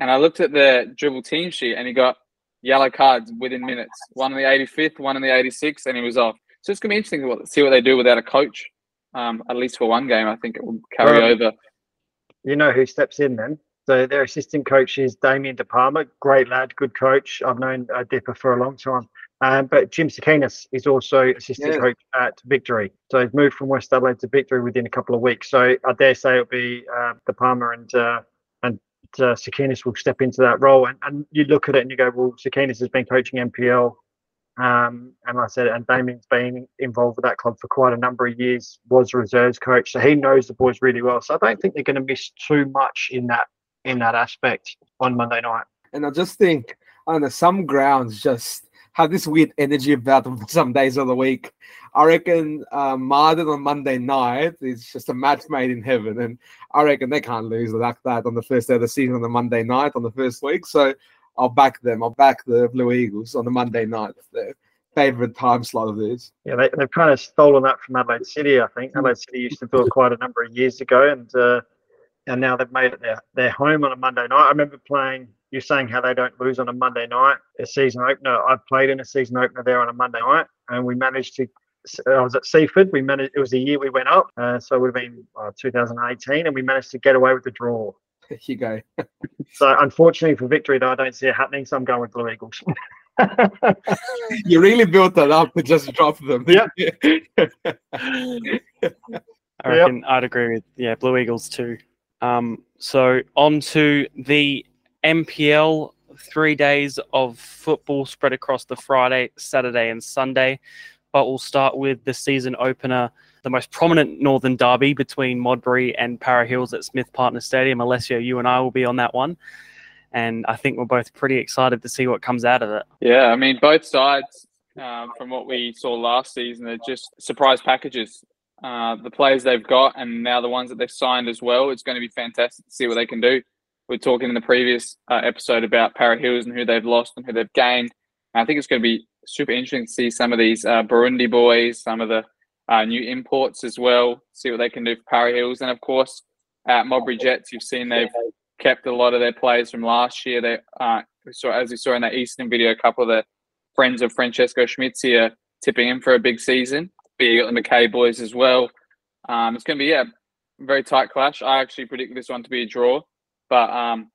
And I looked at the Dribl team sheet, and he got yellow cards within minutes. One in the 85th, one in the 86th, and he was off. So it's going to be interesting to see what they do without a coach. Um, at least for one game, I think it will carry Well, over. You know who steps in then? So their assistant coach is Damien De Palma, great lad, good coach. I've known uh, Dipper for a long time. Um, but Jim Sakinis is also assistant Yeah. coach at Victory. So he's moved from West Adelaide to Victory within a couple of weeks. So I dare say it'll be uh, De Palma and uh, and uh, Sakinis will step into that role. And, and you look at it and you go, well, Sakinis has been coaching NPL. Um, and like I said, and Damien's been involved with that club for quite a number of years, was reserves coach. So he knows the boys really well. So I don't think they're going to miss too much in that in that aspect on Monday night. And I just think, I know, some grounds just have this weird energy about them *laughs* some days of the week. I reckon uh, Marden on Monday night is just a match made in heaven, and I reckon they can't lose like that on the first day of the season on the Monday night on the first week. So I'll back them. I'll back the Blue Eagles on the Monday night. Their favorite time slot of theirs. Yeah, they, they've kind of stolen that from Adelaide City. I think Adelaide City used to do it quite a number of years ago, and uh, and now they've made it their their home on a Monday night. I remember playing. You're saying how they don't lose on a Monday night, a season opener. I played in a season opener there on a Monday night, and we managed to. I was at Seaford. We managed. It was the year we went up, uh, so it would have been uh, 2018, and we managed to get away with the draw. There *laughs* you go. So unfortunately for victory, though, I don't see it happening. So I'm going with Blue Eagles. *laughs* you really built that up to just drop them. Yep. *laughs* I reckon I'd agree with yeah Blue Eagles too. Um, so on to the NPL. Three days of football spread across the Friday, Saturday, and Sunday. But we'll start with the season opener, the most prominent Northern Derby between Modbury and Para Hills at Smith Partner Stadium. Alessio, you and I will be on that one. And I think we're both pretty excited to see what comes out of it. Yeah, I mean, both sides, um, from what we saw last season, are just surprise packages. Uh, the players they've got, and now the ones that they've signed as well, it's going to be fantastic to see what they can do. We are talking in the previous uh, episode about Para Hills and who they've lost and who they've gained. I think it's going to be super interesting to see some of these uh, Burundi boys, some of the uh, new imports as well, see what they can do for Para Hills. And of course, at Modbury Jets, you've seen they've kept a lot of their players from last year. They, uh, saw, as we saw in that Eastern video, a couple of the friends of Francesco Schmitzi are tipping him for a big season. But you got the McKay boys as well. Um, it's going to be yeah, very tight clash. I actually predict this one to be a draw, but um,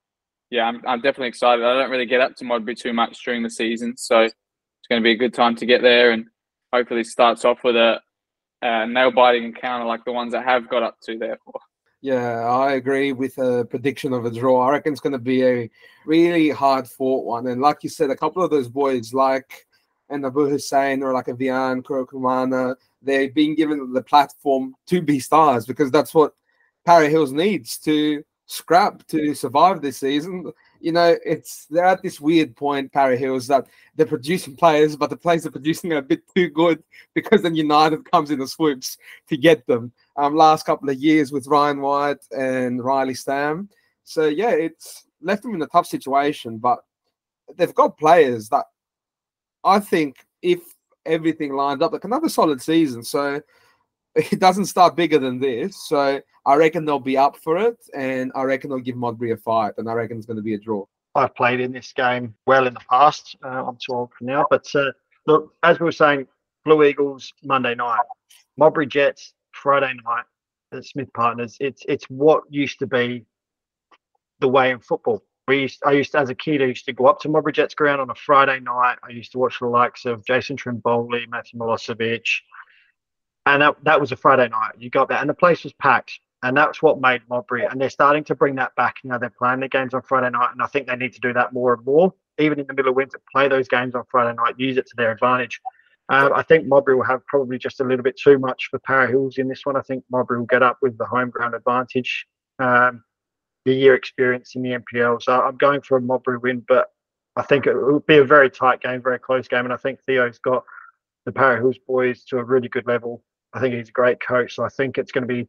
yeah, I'm, I'm definitely excited. I don't really get up to Modbury too much during the season, so it's going to be a good time to get there and hopefully starts off with a, a nail biting encounter like the ones that have got up to there. Yeah, I agree with a prediction of a draw. I reckon it's going to be a really hard fought one. And like you said, a couple of those boys, like and Abu Hussein or like a Vian Kurokumana, they've been given the platform to be stars because that's what Para Hills needs to scrap to survive this season. You know, it's they're at this weird point, Para Hills, that they're producing players, but the players are producing a bit too good because then United comes in the swoops to get them. Um, last couple of years with Ryan White and Riley Stam. So yeah, it's left them in a tough situation, but they've got players that I think if everything lines up, like another solid season. So *laughs* it doesn't start bigger than this. So I reckon they'll be up for it, and I reckon they'll give Modbury a fight, and I reckon it's going to be a draw. I've played in this game well in the past. Uh, I'm too old for now, but uh, look, as we were saying, Blue Eagles Monday night, Modbury Jets Friday night at Smith Partners. It's it's what used to be the way in football. We used, I used to, as a kid, I used to go up to Modbury Jets ground on a Friday night. I used to watch the likes of Jason Trimboli, Matthew Milosevic, and that, that was a Friday night. You got that, and the place was packed. And that's what made Modbury. And they're starting to bring that back. You know, they're playing their games on Friday night, and I think they need to do that more and more. Even in the middle of winter, play those games on Friday night, use it to their advantage. Um, I think Modbury will have probably just a little bit too much for Para Hills in this one. I think Modbury will get up with the home ground advantage, um, the year experience in the NPL. So I'm going for a Modbury win, but I think it will be a very tight game, very close game. And I think Theo's got the Para Hills boys to a really good level. I think he's a great coach. So I think it's going to be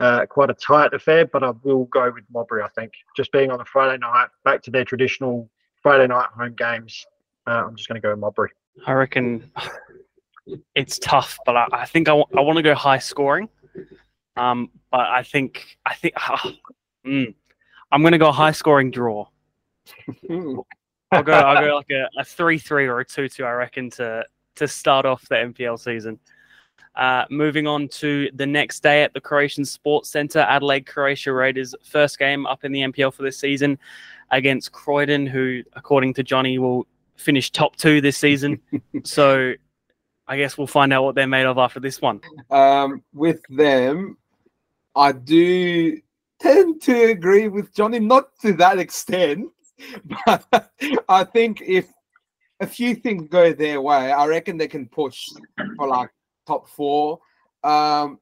uh, quite a tight affair, but I will go with Modbury, I think. Just being on a Friday night, back to their traditional Friday night home games, uh, I'm just going to go with Modbury. I reckon it's tough, but I, I think I, w- I want to go high scoring. Um, but I think I think mm, I'm going to go high scoring draw. I'll go I'll go like a, a three three or a two two. I reckon to to start off the NPL season. Uh, moving on to the next day at the Croatian Sports Centre, Adelaide Croatia Raiders first game up in the NPL for this season against Croydon, who, according to Johnny, will finish top two this season. *laughs* so I guess we'll find out what they're made of after this one. Um, with them, I do tend to agree with Johnny, not to that extent, *laughs* but I think if a few things go their way, I reckon they can push for like top four. Um,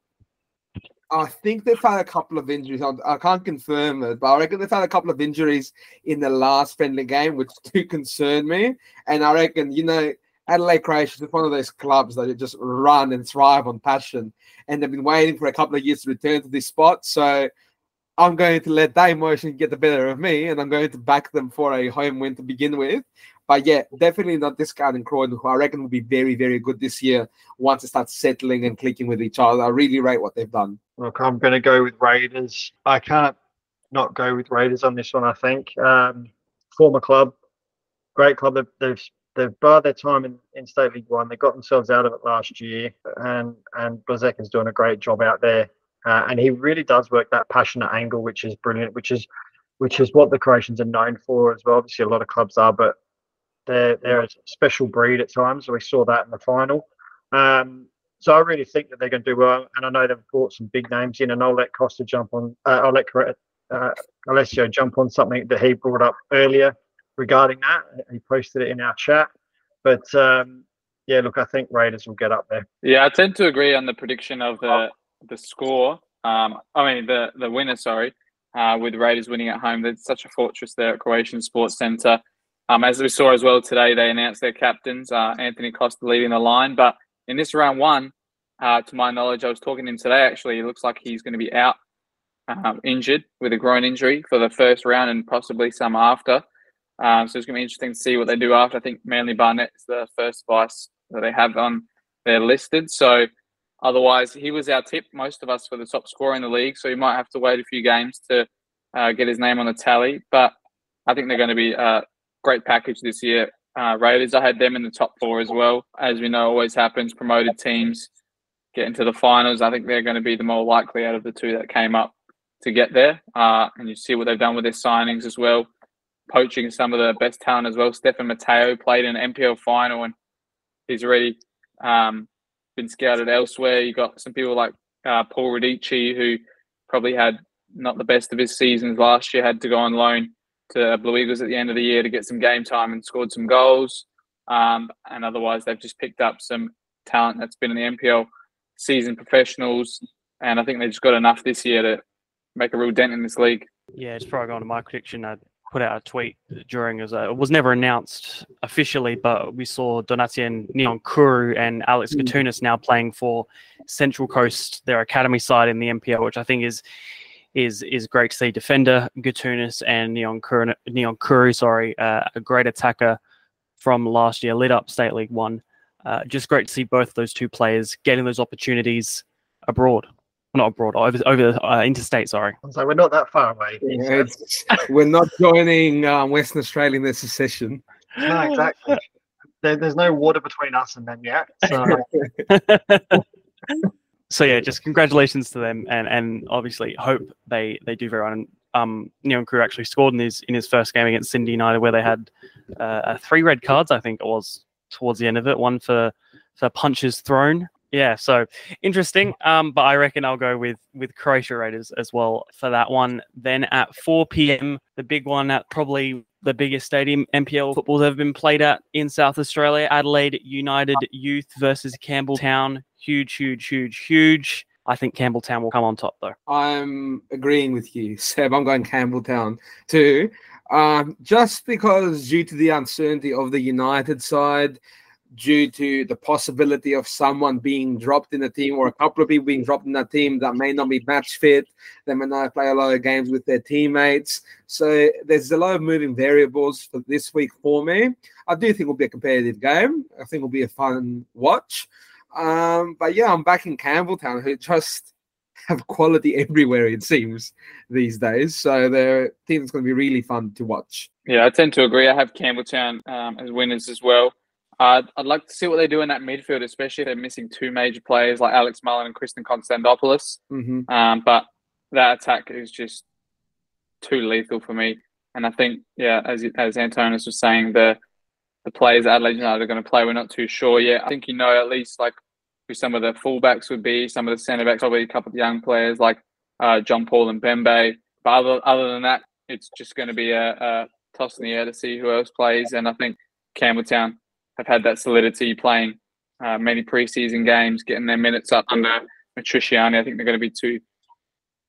I think they've had a couple of injuries. I, can't confirm it, but I reckon they've had a couple of injuries in the last friendly game, which do concern me. And I reckon, you know, Adelaide Croatia is one of those clubs that just run and thrive on passion, and they've been waiting for a couple of years to return to this spot. So I'm going to let that emotion get the better of me, and I'm going to back them for a home win to begin with. But yeah, definitely not discounting Croydon, who I reckon will be very, very good this year once it starts settling and clicking with each other. I really rate what they've done. Look, I'm going to go with Raiders. I can't not go with Raiders on this one. I think um, former club, great club. They've, they've they've barred their time in, in State League One. They got themselves out of it last year, and and Blazek is doing a great job out there. Uh, and he really does work that passionate angle, which is brilliant. Which is which is what the Croatians are known for as well. Obviously, a lot of clubs are, but they're they're a special breed at times. We saw that in the final. Um, so I really think that they're going to do well, and I know they've brought some big names in, and I'll let Costa jump on. Uh, I'll let uh, Alessio jump on something that he brought up earlier regarding that. He posted it in our chat, but um, yeah, look, I think Raiders will get up there. Yeah, I tend to agree on the prediction of the the score. Um, I mean the the winner. Sorry, uh, with Raiders winning at home. There's such a fortress there at Croatian Sports Centre. Um, as we saw as well today, they announced their captains, uh, Anthony Costa leading the line. But in this round one, uh, to my knowledge, I was talking to him today. Actually, it looks like he's going to be out, um, injured with a groin injury for the first round and possibly some after. Um, so it's going to be interesting to see what they do after. I think Manly Barnett is the first vice that they have on their listed. So otherwise, he was our tip, most of us, for the top scorer in the league. So he might have to wait a few games to uh, get his name on the tally. But I think they're going to be a great package this year. Uh, Raiders, I had them in the top four as well. As we know, always happens. Promoted teams get into the finals. I think they're going to be the more likely out of the two that came up to get there. Uh, and you see what they've done with their signings as well poaching some of the best talent as well. Stefan Matteo played in an NPL final and he's already um, been scouted elsewhere. You got some people like uh, Paul Radici, who probably had not the best of his seasons last year, had to go on loan to Blue Eagles at the end of the year to get some game time and scored some goals. Um, and otherwise, they've just picked up some talent that's been in the NPL season professionals. And I think they've just got enough this year to make a real dent in this league. Yeah, it's probably going to my prediction. I put out a tweet during as it was never announced officially, but we saw Donatien Niyonkuru and Alex mm. Gatunis now playing for Central Coast, their academy side in the NPL, which I think is is is great to see. Defender Gutunis and Neon Niyonkuru sorry, uh, a great attacker from last year, lit up State League One. Uh, just great to see both of those two players getting those opportunities abroad not abroad, over over uh, interstate. Sorry. So we're not that far away. Yeah, we're not joining um, Western Australia in this secession. No, exactly. There, there's no water between us and them yet. So. *laughs* *laughs* so yeah, just congratulations to them, and and obviously hope they they do very well. And um, Niyonkuru actually scored in his in his first game against Sydney United, where they had uh, three red cards. I think it was towards the end of it. One for for punches thrown, yeah, so interesting. Um, but I reckon I'll go with with Croatia Raiders as well for that one. Then at 4 p.m., the big one at probably the biggest stadium NPL football's ever been played at in South Australia. Adelaide United Youth versus Campbelltown. Huge, huge, huge, huge. I think Campbelltown will come on top though. I'm agreeing with you, Seb. I'm going Campbelltown too. Um, just because due to the uncertainty of the United side, due to the possibility of someone being dropped in the team or a couple of people being dropped in the team that may not be match fit. They may not play a lot of games with their teammates. So there's a lot of moving variables for this week for me. I do think it'll be a competitive game. I think it'll be a fun watch. Um, but yeah, I'm back in Campbelltown, who just *laughs* have quality everywhere, it seems, these days. So their team is going to be really fun to watch. Yeah, I tend to agree. I have Campbelltown um, as winners as well. Uh, I'd like to see what they do in that midfield, especially if they're missing two major players like Alex Mullen and Kristen Konstantopoulos. Mm-hmm. Um, but that attack is just too lethal for me. And I think, yeah, as as Antonis was saying, the the players Adelaide United are going to play, we're not too sure yet. I think you know at least like who some of the fullbacks would be, some of the centre backs, probably a couple of young players like uh, John Paul and Bembe. But other, other than that, it's just going to be a, a toss in the air to see who else plays. And I think Campbelltown have had that solidity playing uh, many preseason games, getting their minutes up under Matriciani. I think they're going to be too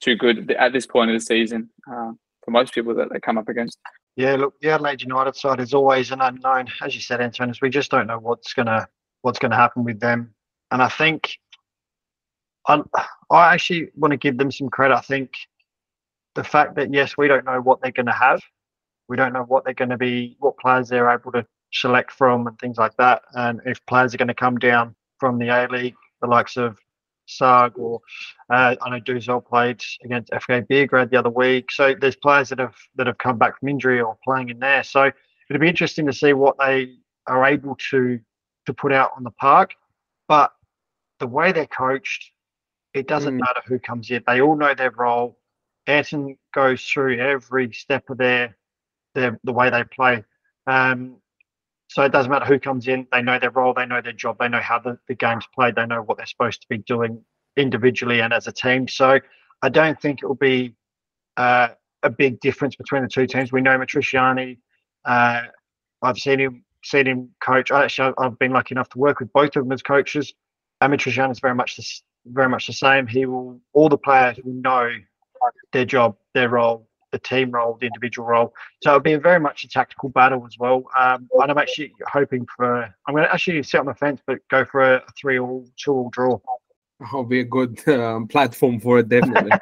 too good at this point of the season uh, for most people that they come up against. Yeah, look, the Adelaide United side is always an unknown, as you said, Antonis. We just don't know what's gonna what's gonna happen with them, and I think I I actually want to give them some credit. I think the fact that yes, we don't know what they're going to have, we don't know what they're going to be, what players they're able to select from, and things like that, and if players are going to come down from the A League, the likes of Saag or uh, I know Duzel played against FK Beograd the other week. So there's players that have that have come back from injury or playing in there. So it'll be interesting to see what they are able to to put out on the park. But the way they're coached, it doesn't Mm. matter who comes in. They all know their role. Anton goes through every step of their their the way they play. Um, so it doesn't matter who comes in. They know their role. They know their job. They know how the, the game's played. They know what they're supposed to be doing individually and as a team. So I don't think it will be uh, a big difference between the two teams. We know Matriciani. Uh, I've seen him seen him coach. I Actually, I've been lucky enough to work with both of them as coaches. And Matriciani is very much the, very much the same. He will all the players will know their job, their role, the team role, the individual role. So it'll be very much a tactical battle as well. Um, and I'm actually hoping for. I'm going to actually sit on the fence, but go for a, three all, two all draw. That'll be a good um, platform for it, definitely. *laughs*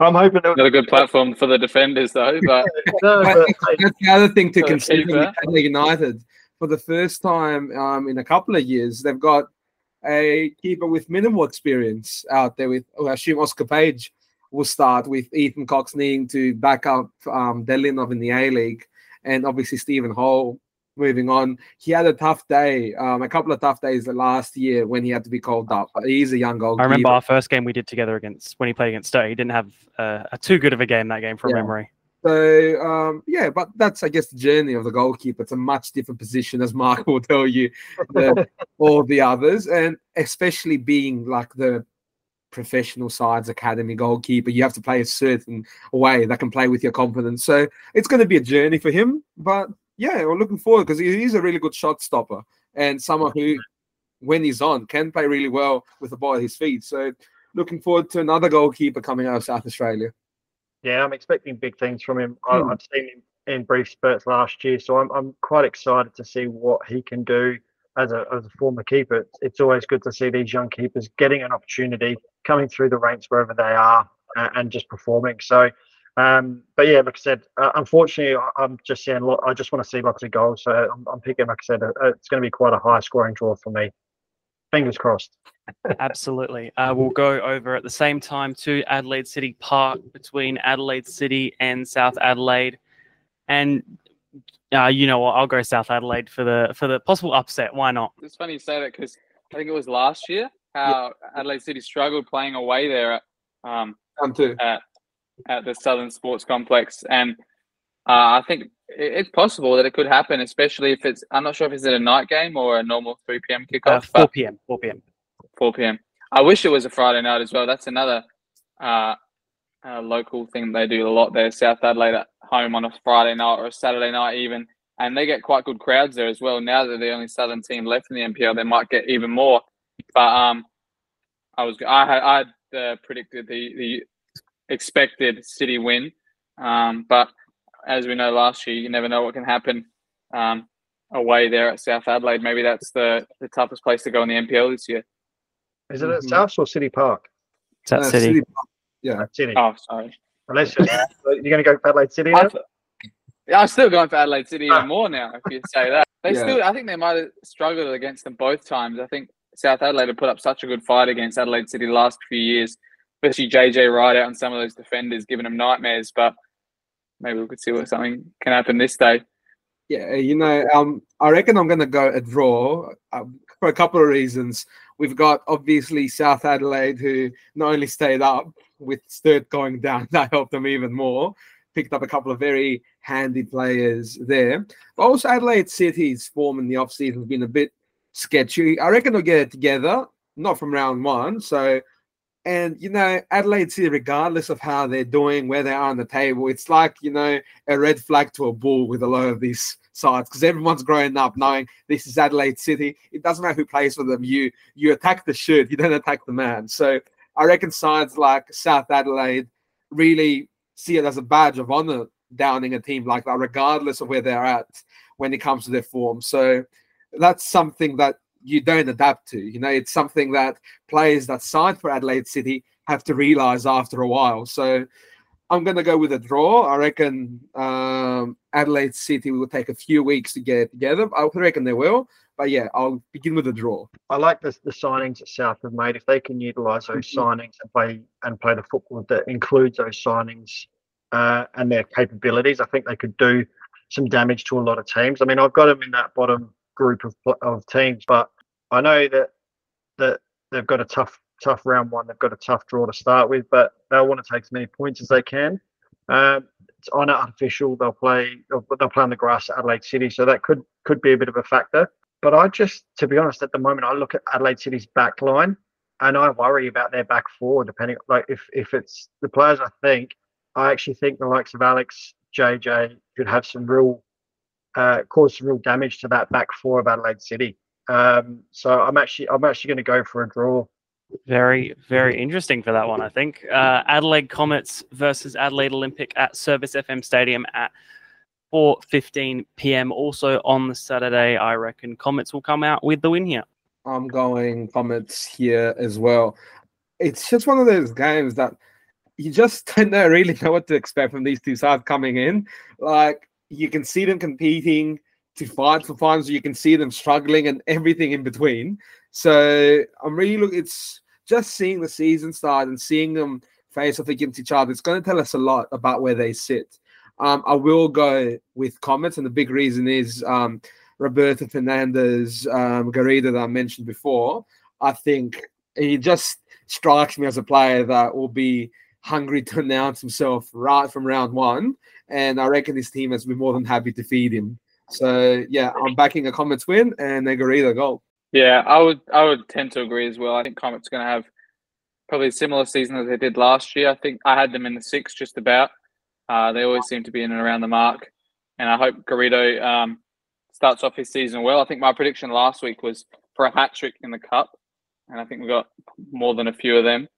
I'm hoping. That, Not a good platform for the defenders though, but *laughs* no, but, that's the other thing to For consider with keeper. Adelaide United. For the first time um, in a couple of years, they've got a keeper with minimal experience out there. With I assume Oscar Page will start with Ethan Cox needing to back up um, Delianov in the A League, and obviously Stephen Hall moving on. He had a tough day, um, a couple of tough days last year when he had to be called up. He's a young goalkeeper. I remember our first game we did together against when he played against Stoke. He didn't have uh, a too good of a game that game from Yeah. memory. So um, yeah, but that's I guess the journey of the goalkeeper. It's a much different position, as Mark *laughs* will tell you, than *laughs* all the others, and especially being like the professional side's academy goalkeeper, you have to play a certain way that can play with your confidence. So it's going to be a journey for him, but yeah, we're looking forward because he's a really good shot stopper and someone who, when he's on, can play really well with the ball at his feet. So looking forward to another goalkeeper coming out of South Australia. yeah, I'm expecting big things from him. Hmm. I've seen him in brief spurts last year, so I'm I'm quite excited to see what he can do as a as a former keeper. It's, always good to see these young keepers getting an opportunity, coming through the ranks wherever they are, uh, and just performing. So. Um, but yeah, like I said, uh, unfortunately, I'm just seeing. Lot, I just want to see lots of goals. So I'm, I'm picking, like I said, uh, it's going to be quite a high scoring draw for me. Fingers crossed. *laughs* Absolutely. Uh, we'll go over at the same time to Adelaide City Park between Adelaide City and South Adelaide, and uh, you know what? I'll go South Adelaide for the for the possible upset. Why not? it's funny you say that because I think it was last year how Adelaide City struggled playing away there at um, Come too. at at the Southern Sports Complex, and uh, I think it, it's possible that it could happen, especially if it's. I'm not sure if it's at a night game or a normal 3 p.m. Uh, kickoff. 4 p.m. 4 p.m. 4 p.m. I wish it was a Friday night as well. That's another uh, uh, local thing they do a lot there. South Adelaide at home on a Friday night or a Saturday night even, and they get quite good crowds there as well. Now that they're the only Southern team left in the NPL, they might get even more. But um, I was I had I had uh, predicted the the expected City win, um, but as we know last year, you never know what can happen. Um, away there at South Adelaide, maybe that's the, the toughest place to go in the NPL this year. Is it at Mhm. South or City Park? South Uh, City. Yeah. Uh, City. Oh, sorry. Unless you're, you're going to go for Adelaide City I now? th- yeah, I'm still going for Adelaide City even more now. If you say that, they Yeah. still. I think they might have struggled against them both times. I think South Adelaide have put up such a good fight against Adelaide City the last few years, especially JJ Wright out and some of those defenders giving them nightmares. But maybe we could see what something can happen this day. Yeah, you know, um, I reckon I'm going to go a draw um, for a couple of reasons. We've got obviously South Adelaide, who not only stayed up with Sturt going down, *laughs* that helped them even more. Picked up a couple of very handy players there. But also Adelaide City's form in the offseason has been a bit sketchy. I reckon they'll get it together, not from round one. So, and you know, Adelaide City, regardless of how they're doing, where they are on the table, it's like you know a red flag to a bull with a lot of these sides because everyone's growing up knowing this is Adelaide City. It doesn't matter who plays for them. You you attack the shirt, you don't attack the man. So I reckon sides like South Adelaide really see it as a badge of honor downing a team like that, regardless of where they're at when it comes to their form. So that's something that you don't adapt to. You know, it's something that players that signed for Adelaide City have to realize after a while. So I'm going to go with a draw. I reckon um, Adelaide City will take a few weeks to get together. I reckon they will. But yeah, I'll begin with a draw. I like the, the signings that South have made. If they can utilise those signings and play and play the football that includes those signings uh, and their capabilities, I think they could do some damage to a lot of teams. I mean, I've got them in that bottom group of of teams, but I know that that they've got a tough tough round one. They've got a tough draw to start with, but they'll want to take as many points as they can. Um, it's on artificial. They'll play. They'll, they'll play on the grass at Adelaide City, so that could could be a bit of a factor. But I just, to be honest, at the moment, I look at Adelaide City's back line and I worry about their back four, depending like if if it's the players I think, I actually think the likes of Alex, JJ could have some real uh, cause some real damage to that back four of Adelaide City. Um, so I'm actually I'm actually going to go for a draw. Very, very interesting for that one, I think. Uh, Adelaide Comets versus Adelaide Olympic at Service FM Stadium at 4.15 p.m. Also on the Saturday, I reckon Comets will come out with the win here. I'm going Comets here as well. It's just one of those games that you just *laughs* don't know, really know what to expect from these two sides coming in. Like, you can see them competing to fight for finals. You can see them struggling and everything in between. So I'm really looking. It's just seeing the season start and seeing them face off against each other. It's going to tell us a lot about where they sit. Um, I will go with Comets, and the big reason is um, Roberto Fernandez um, Garrido that I mentioned before. I think he just strikes me as a player that will be hungry to *laughs* announce himself right from round one, and I reckon this team has been more than happy to feed him. So yeah, I'm backing a Comets win and a Garrido goal. Yeah, I would I would tend to agree as well. I think Comets going to have probably a similar season as they did last year. I think I had them in the six just about. Uh, they always seem to be in and around the mark, and I hope Garrido um, starts off his season well. I think my prediction last week was for a hat trick in the cup, and I think we got more than a few of them.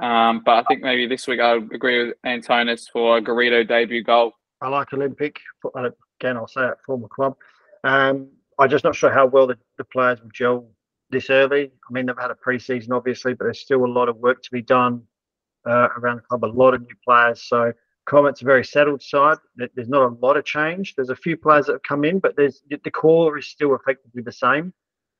Um, but I think maybe this week I would agree with Antonis for a Garrido debut goal. I like Olympic. Again, I'll say it, former club. Um, I'm just not sure how well the, the players will gel this early. I mean, they've had a pre-season, obviously, but there's still a lot of work to be done uh, around the club. A lot of new players. So Comet's a very settled side. There's not a lot of change. There's a few players that have come in, but there's the core is still effectively the same.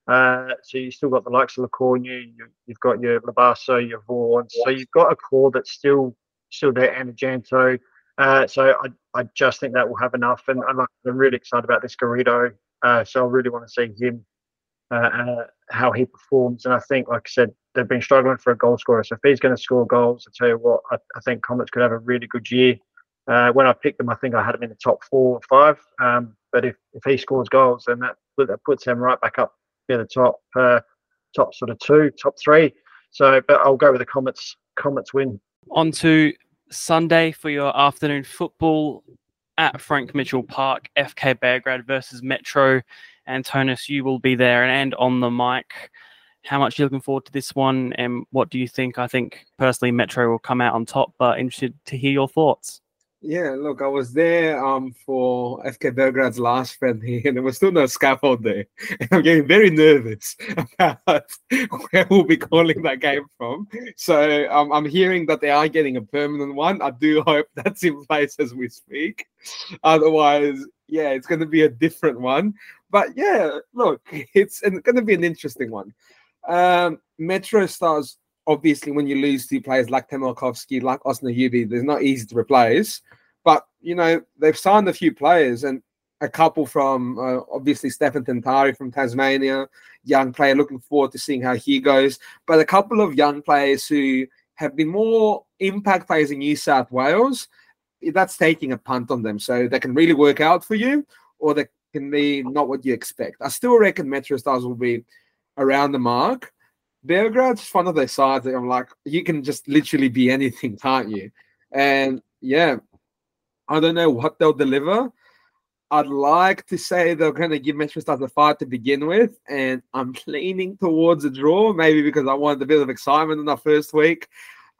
Uh, so you still got the likes of Lacornu, you, you've got your Labasso, your Vaughan. So you've got a core that's still still there, Anajanto. Uh, so I, I just think that will have enough, and I'm, really excited about this Garrido. Uh, so I really want to see him uh, uh, how he performs. And I think, like I said, they've been struggling for a goal scorer. So if he's going to score goals, I tell you what, I, I think Comets could have a really good year. Uh, when I picked them, I think I had him in the top four or five. Um, but if, if he scores goals, then that that puts him right back up near the top, top sort of two, top three. So, but I'll go with the Comets. Comets win. On to Sunday for your afternoon football at Frank Mitchell Park, FK Beograd versus Metro. Antonis, you will be there and on the mic. How much are you looking forward to this one, and what do you think? I think personally, Metro will come out on top, but interested to hear your thoughts. Yeah, look, I was there um for FK Belgrade's last friendly, *laughs* and there was still no scaffold there. And I'm getting very nervous *laughs* about where we'll be calling that game from. So um, I'm hearing that they are getting a permanent one. I do hope *laughs* that's in place as we speak. Otherwise, yeah, it's going to be a different one. But yeah, look, it's going to be an interesting one. Um, Metro Stars obviously when you lose two players like Temelkovsky, like Huby, they're not easy to replace. But you know they've signed a few players and a couple from uh, obviously Stefan Tentari from Tasmania, young player. Looking forward to seeing how he goes. But a couple of young players who have been more impact players in New South Wales. That's taking a punt on them, so they can really work out for you, or they can be not what you expect. I still reckon Metro Stars will be around the mark. Belgrade's just one of those sides that I'm like, you can just literally be anything, can't you? And yeah, I don't know what they'll deliver. I'd like to say they're going to give Metro Stars a fight to begin with, and I'm leaning towards a draw, maybe because I wanted a bit of excitement in our first week.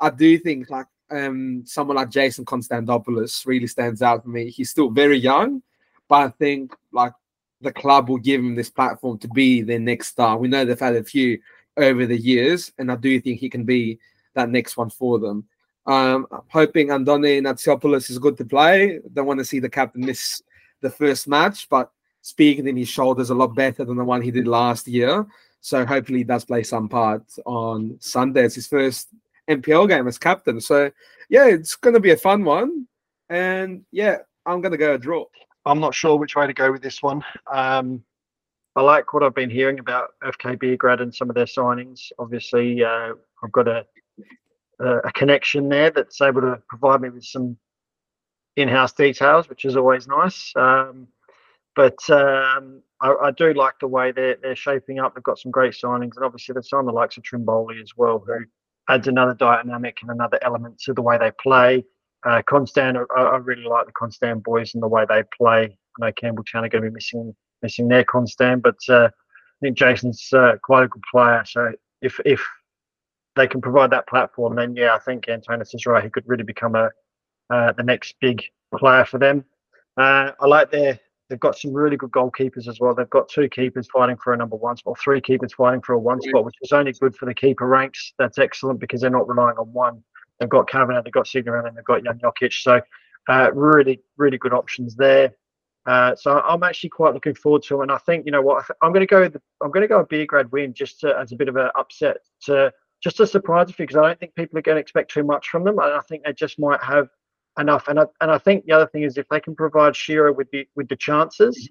I do think like um, someone like Jason Konstantopoulos really stands out for me. He's still very young, but I think like the club will give him this platform to be their next star. We know they've had a few over the years, and I do think he can be that next one for them. Um, I'm hoping Andoni Natsiopoulos is good to play. Don't want to see the captain miss the first match, but speaking in his shoulders a lot better than the one he did last year. So hopefully he does play some part on Sunday. It's his first NPL game as captain. So yeah, it's to be a fun one. And yeah, I'm to go a draw. I'm not sure which way to go with this one. Um, I like what I've been hearing about FK Beograd and some of their signings. Obviously, uh, I've got a, a connection there that's able to provide me with some in-house details, which is always nice. Um, but um, I, I do like the way they're they're shaping up. They've got some great signings, and obviously they've signed the likes of Trimboli as well, who adds another dynamic and another element to the way they play. Uh, Constant, I, I really like the Constant boys and the way they play. I know Campbelltown are going to be missing missing their Constant, but uh, I think Jason's uh, quite a good player. So if if they can provide that platform, then yeah, I think Antonis is right. He could really become a uh, the next big player for them. Uh, I like their they've got some really good goalkeepers as well. They've got two keepers fighting for a number one spot, three keepers fighting for a one spot, which is only good for the keeper ranks. That's excellent because they're not relying on one. They've got Kavanagh, they've got Signoran, and they've got Jan Jokic. So uh, really, really good options there. Uh, so I'm actually quite looking forward to it. And I think you know what I'm going to go. With, I'm going to go a Beograd win just to, as a bit of an upset to just a surprise a few, because I don't think people are going to expect too much from them. And I think they just might have enough. And I, and I think the other thing is if they can provide Shiro with the with the chances,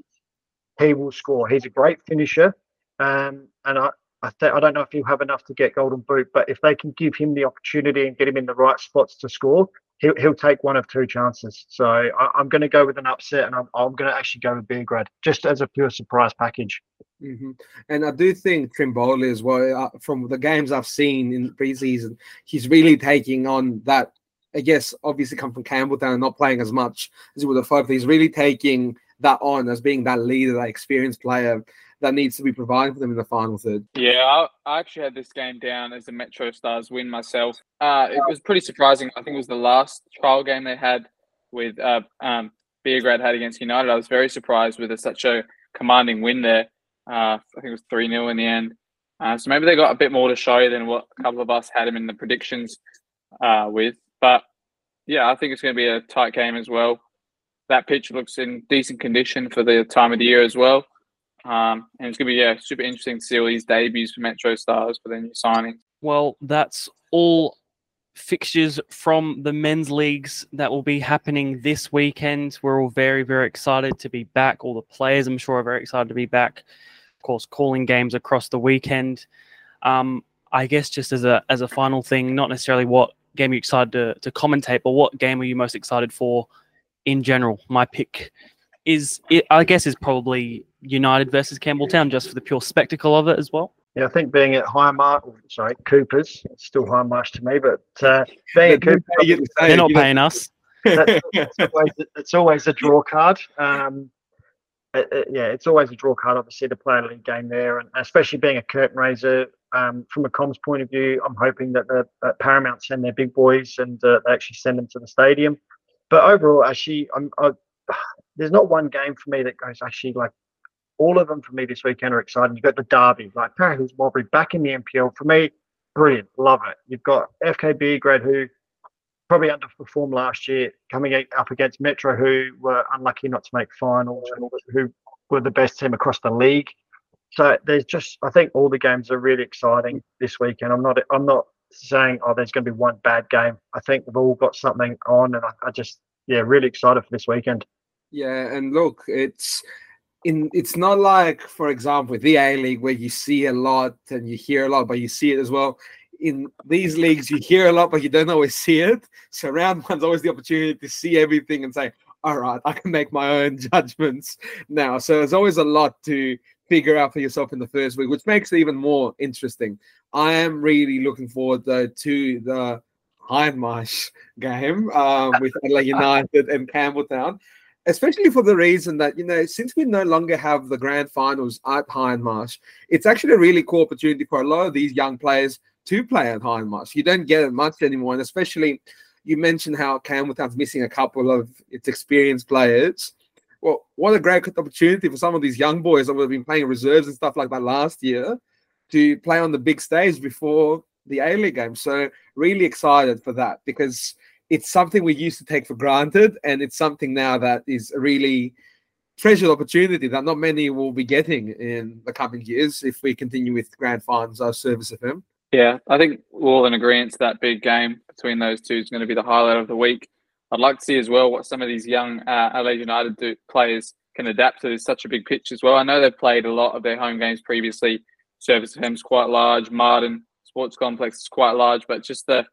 he will score. He's a great finisher, um, and I. I, th- I don't know if he'll have enough to get golden boot, but if they can give him the opportunity and get him in the right spots to score, he'll, he'll take one of two chances. So I, I'm going to go with an upset, and I'm, I'm going to actually go with Beograd just as a pure surprise package. hmm And I do think Trimboli as well, uh, from the games I've seen in preseason, he's really taking on that. I guess obviously come from Campbelltown and not playing as much as he would have hoped. He's really taking that on as being that leader, that experienced player that needs to be provided for them in the final third. Yeah, I, actually had this game down as a Metro Stars win myself. Uh, it was pretty surprising. I think it was the last trial game they had with uh, um, Beograd had against United. I was very surprised with a, such a commanding win there. Uh, I think it was 3 0 in the end. Uh, so maybe they got a bit more to show than what a couple of us had them in the predictions uh, with. But yeah, I think it's going to be a tight game as well. That pitch looks in decent condition for the time of the year as well. Um, and it's going to be yeah super interesting to see all these debuts for Metro Stars for their new signings. Well, that's all fixtures from the men's leagues that will be happening this weekend. We're all very, very excited to be back. All the players, I'm sure, are very excited to be back. Of course, calling games across the weekend. Um, I guess just as a as a final thing, not necessarily what game you're excited to, to commentate, but what game are you most excited for in general? My pick is, I guess, is probably United versus Campbelltown, just for the pure spectacle of it as well. Yeah, I think being at Hindmarsh, sorry, Coopers, it's still Hindmarsh to me, but uh, being at Coopers, They're not paying us. *laughs* that's, it's, always, it's always a draw card. Um, it- it- yeah, it's always a draw card, obviously, to play a league game there, and especially being a curtain raiser. Um, from a comms point of view, I'm hoping that, the, that Paramount send their big boys and uh, they actually send them to the stadium. But overall, actually, I'm, I, *sighs* there's not one game for me that goes actually like all of them for me this weekend are exciting. You've got the Derby, like Para Hills Modbury back in the NPL. For me, brilliant. Love it. You've got FK Beograd who probably underperformed last year, coming up against Metro, who were unlucky not to make finals, who were the best team across the league. So there's just, I think all the games are really exciting this weekend. I'm not, I'm not saying, oh, there's going to be one bad game. I think we've all got something on, and I, I just, yeah, really excited for this weekend. Yeah, and look, it's in it's not like, for example, the A League where you see a lot and you hear a lot, but you see it as well. In these leagues, you hear a lot, but you don't always see it. So round one's always the opportunity to see everything and say, all right, I can make my own *laughs* judgments now. So there's always a lot to figure out for yourself in the first week, which makes it even more interesting. I am really looking forward though to the Hindmarsh *laughs* game um, with Adelaide United and Campbelltown especially for the reason that you know since we no longer have the grand finals at Hindmarsh, it's actually a really cool opportunity for a lot of these young players to play at Hindmarsh. You don't get it much anymore, and especially you mentioned how Campbelltown's missing a couple of its experienced players. Well, what a great opportunity for some of these young boys that would have been playing reserves and stuff like that last year to play on the big stage before the A League game. So really excited for that because it's something we used to take for granted, and it's something now that is a really treasured opportunity that not many will be getting in the coming years if we continue with grand finals our service of him. Yeah, I think we're all in agreement that big game between those two is going to be the highlight of the week. I'd like to see as well what some of these young uh, Adelaide United do, players can adapt to such a big pitch as well. I know they've played a lot of their home games previously. Service of is quite large. Marden Sports Complex is quite large, but just the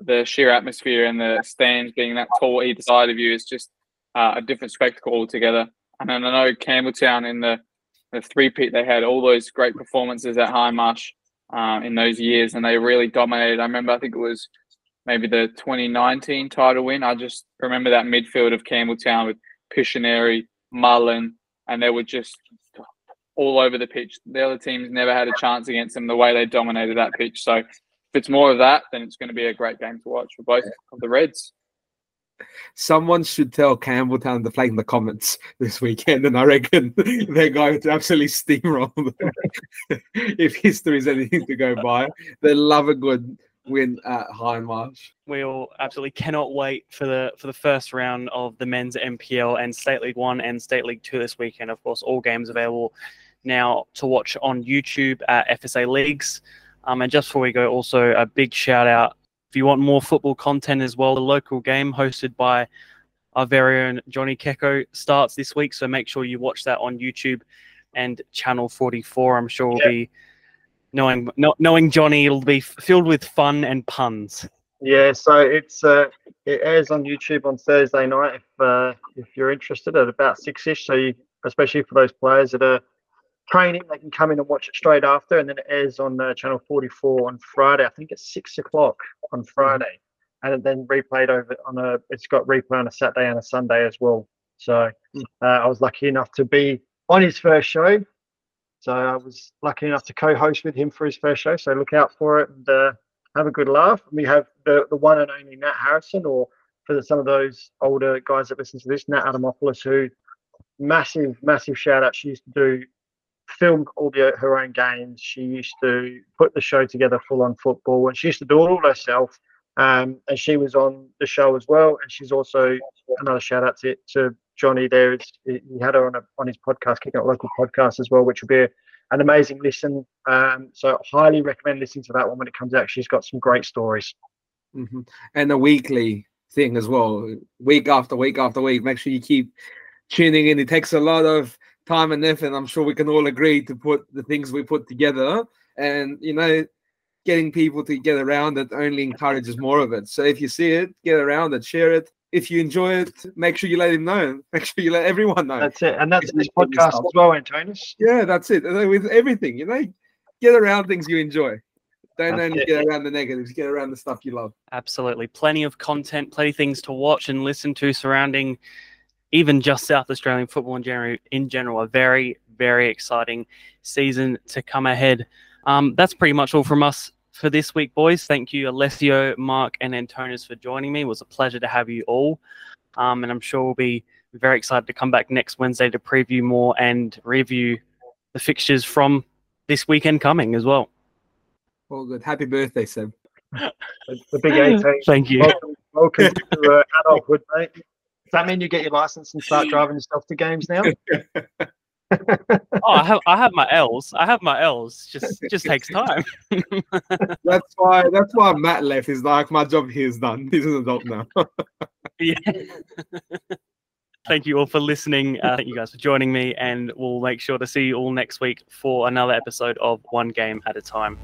the sheer atmosphere and the stands being that tall either side of you is just uh, a different spectacle altogether. And then I know Campbelltown in the the three peat they had all those great performances at Hindmarsh uh, in those years, and they really dominated. I remember, I think it was maybe the 2019 title win. I just remember that midfield of Campbelltown with Pishineri, Mullen, and they were just all over the pitch. The other teams never had a chance against them the way they dominated that pitch. So it's more of that, then it's going to be a great game to watch for both of the Reds. Someone should tell Campbelltown to play in the comments this weekend, and I reckon *laughs* they're going to absolutely steamroll them. *laughs* if history is anything to go by, they love a good win at Hindmarsh. We all absolutely cannot wait for the for the first round of the men's NPL and State League One and State League Two this weekend. Of course, all games available now to watch on YouTube at FSA Leagues. Um, and just before we go, also a big shout out if you want more football content as well, the local game hosted by our very own Johnny Keko starts this week. So make sure you watch that on YouTube and Channel 44. I'm sure will yeah. be knowing knowing Johnny, it'll be filled with fun and puns. Yeah, so it's uh, it airs on YouTube on Thursday night if uh, if you're interested at about six ish. So you, especially for those players that are training, they can come in and watch it straight after, and then it airs on uh, channel 44 on Friday. I think it's six o'clock on mm-hmm. Friday, and then replayed over on a. It's got replay on a Saturday and a Sunday as well. So mm. uh, I was lucky enough to be on his first show. So I was lucky enough to co-host with him for his first show. So look out for it and uh, have a good laugh. We have the the one and only Nat Harrison, or for some of those older guys that listen to this, Nat Adamopoulos, who massive, massive shout out. She used to do film all the, her own games. She used to put the show together full on football, and she used to do it all herself. Um, and she was on the show as well. And she's also another shout out to, to Johnny. There, he had her on a, on his podcast, Kicking Out Local podcast as well, which will be a, an amazing listen. Um, so highly recommend listening to that one when it comes out. She's got some great stories. Mm-hmm. And the weekly thing as well, week after week after week. Make sure you keep tuning in. It takes a lot of time and effort. I'm sure we can all agree to put the things we put together. And, you know, getting people to get around it only encourages more of it. So if you see it, get around it, share it. If you enjoy it, make sure you let him know. *laughs* Make sure you let everyone know. That's it. And that's this podcast as well, Antonis. Yeah, that's it. With everything, you know, get around things you enjoy. Don't That's only it. get around the negatives, get around the stuff you love. Absolutely. Plenty of content, plenty of things to watch and listen to surrounding even just South Australian football in general, in general, a very, very exciting season to come ahead. Um, that's pretty much all from us for this week, boys. Thank you, Alessio, Marc, and Antonis for joining me. It was a pleasure to have you all. Um, and I'm sure we'll be very excited to come back next Wednesday to preview more and review the fixtures from this weekend coming as well. All good. Happy birthday, Seb. *laughs* the big 18. Thank you. Welcome, welcome to uh, adulthood, mate. Does that mean you get your license and start *laughs* driving yourself to games now? *laughs* oh, I have I have my L's. I have my L's. Just just takes time. *laughs* that's why that's why Matt left. He's like, my job here is done. He's an adult now. yeah. Thank you all for listening. Uh, thank you guys for joining me, and we'll make sure to see you all next week for another episode of One Game at a Time.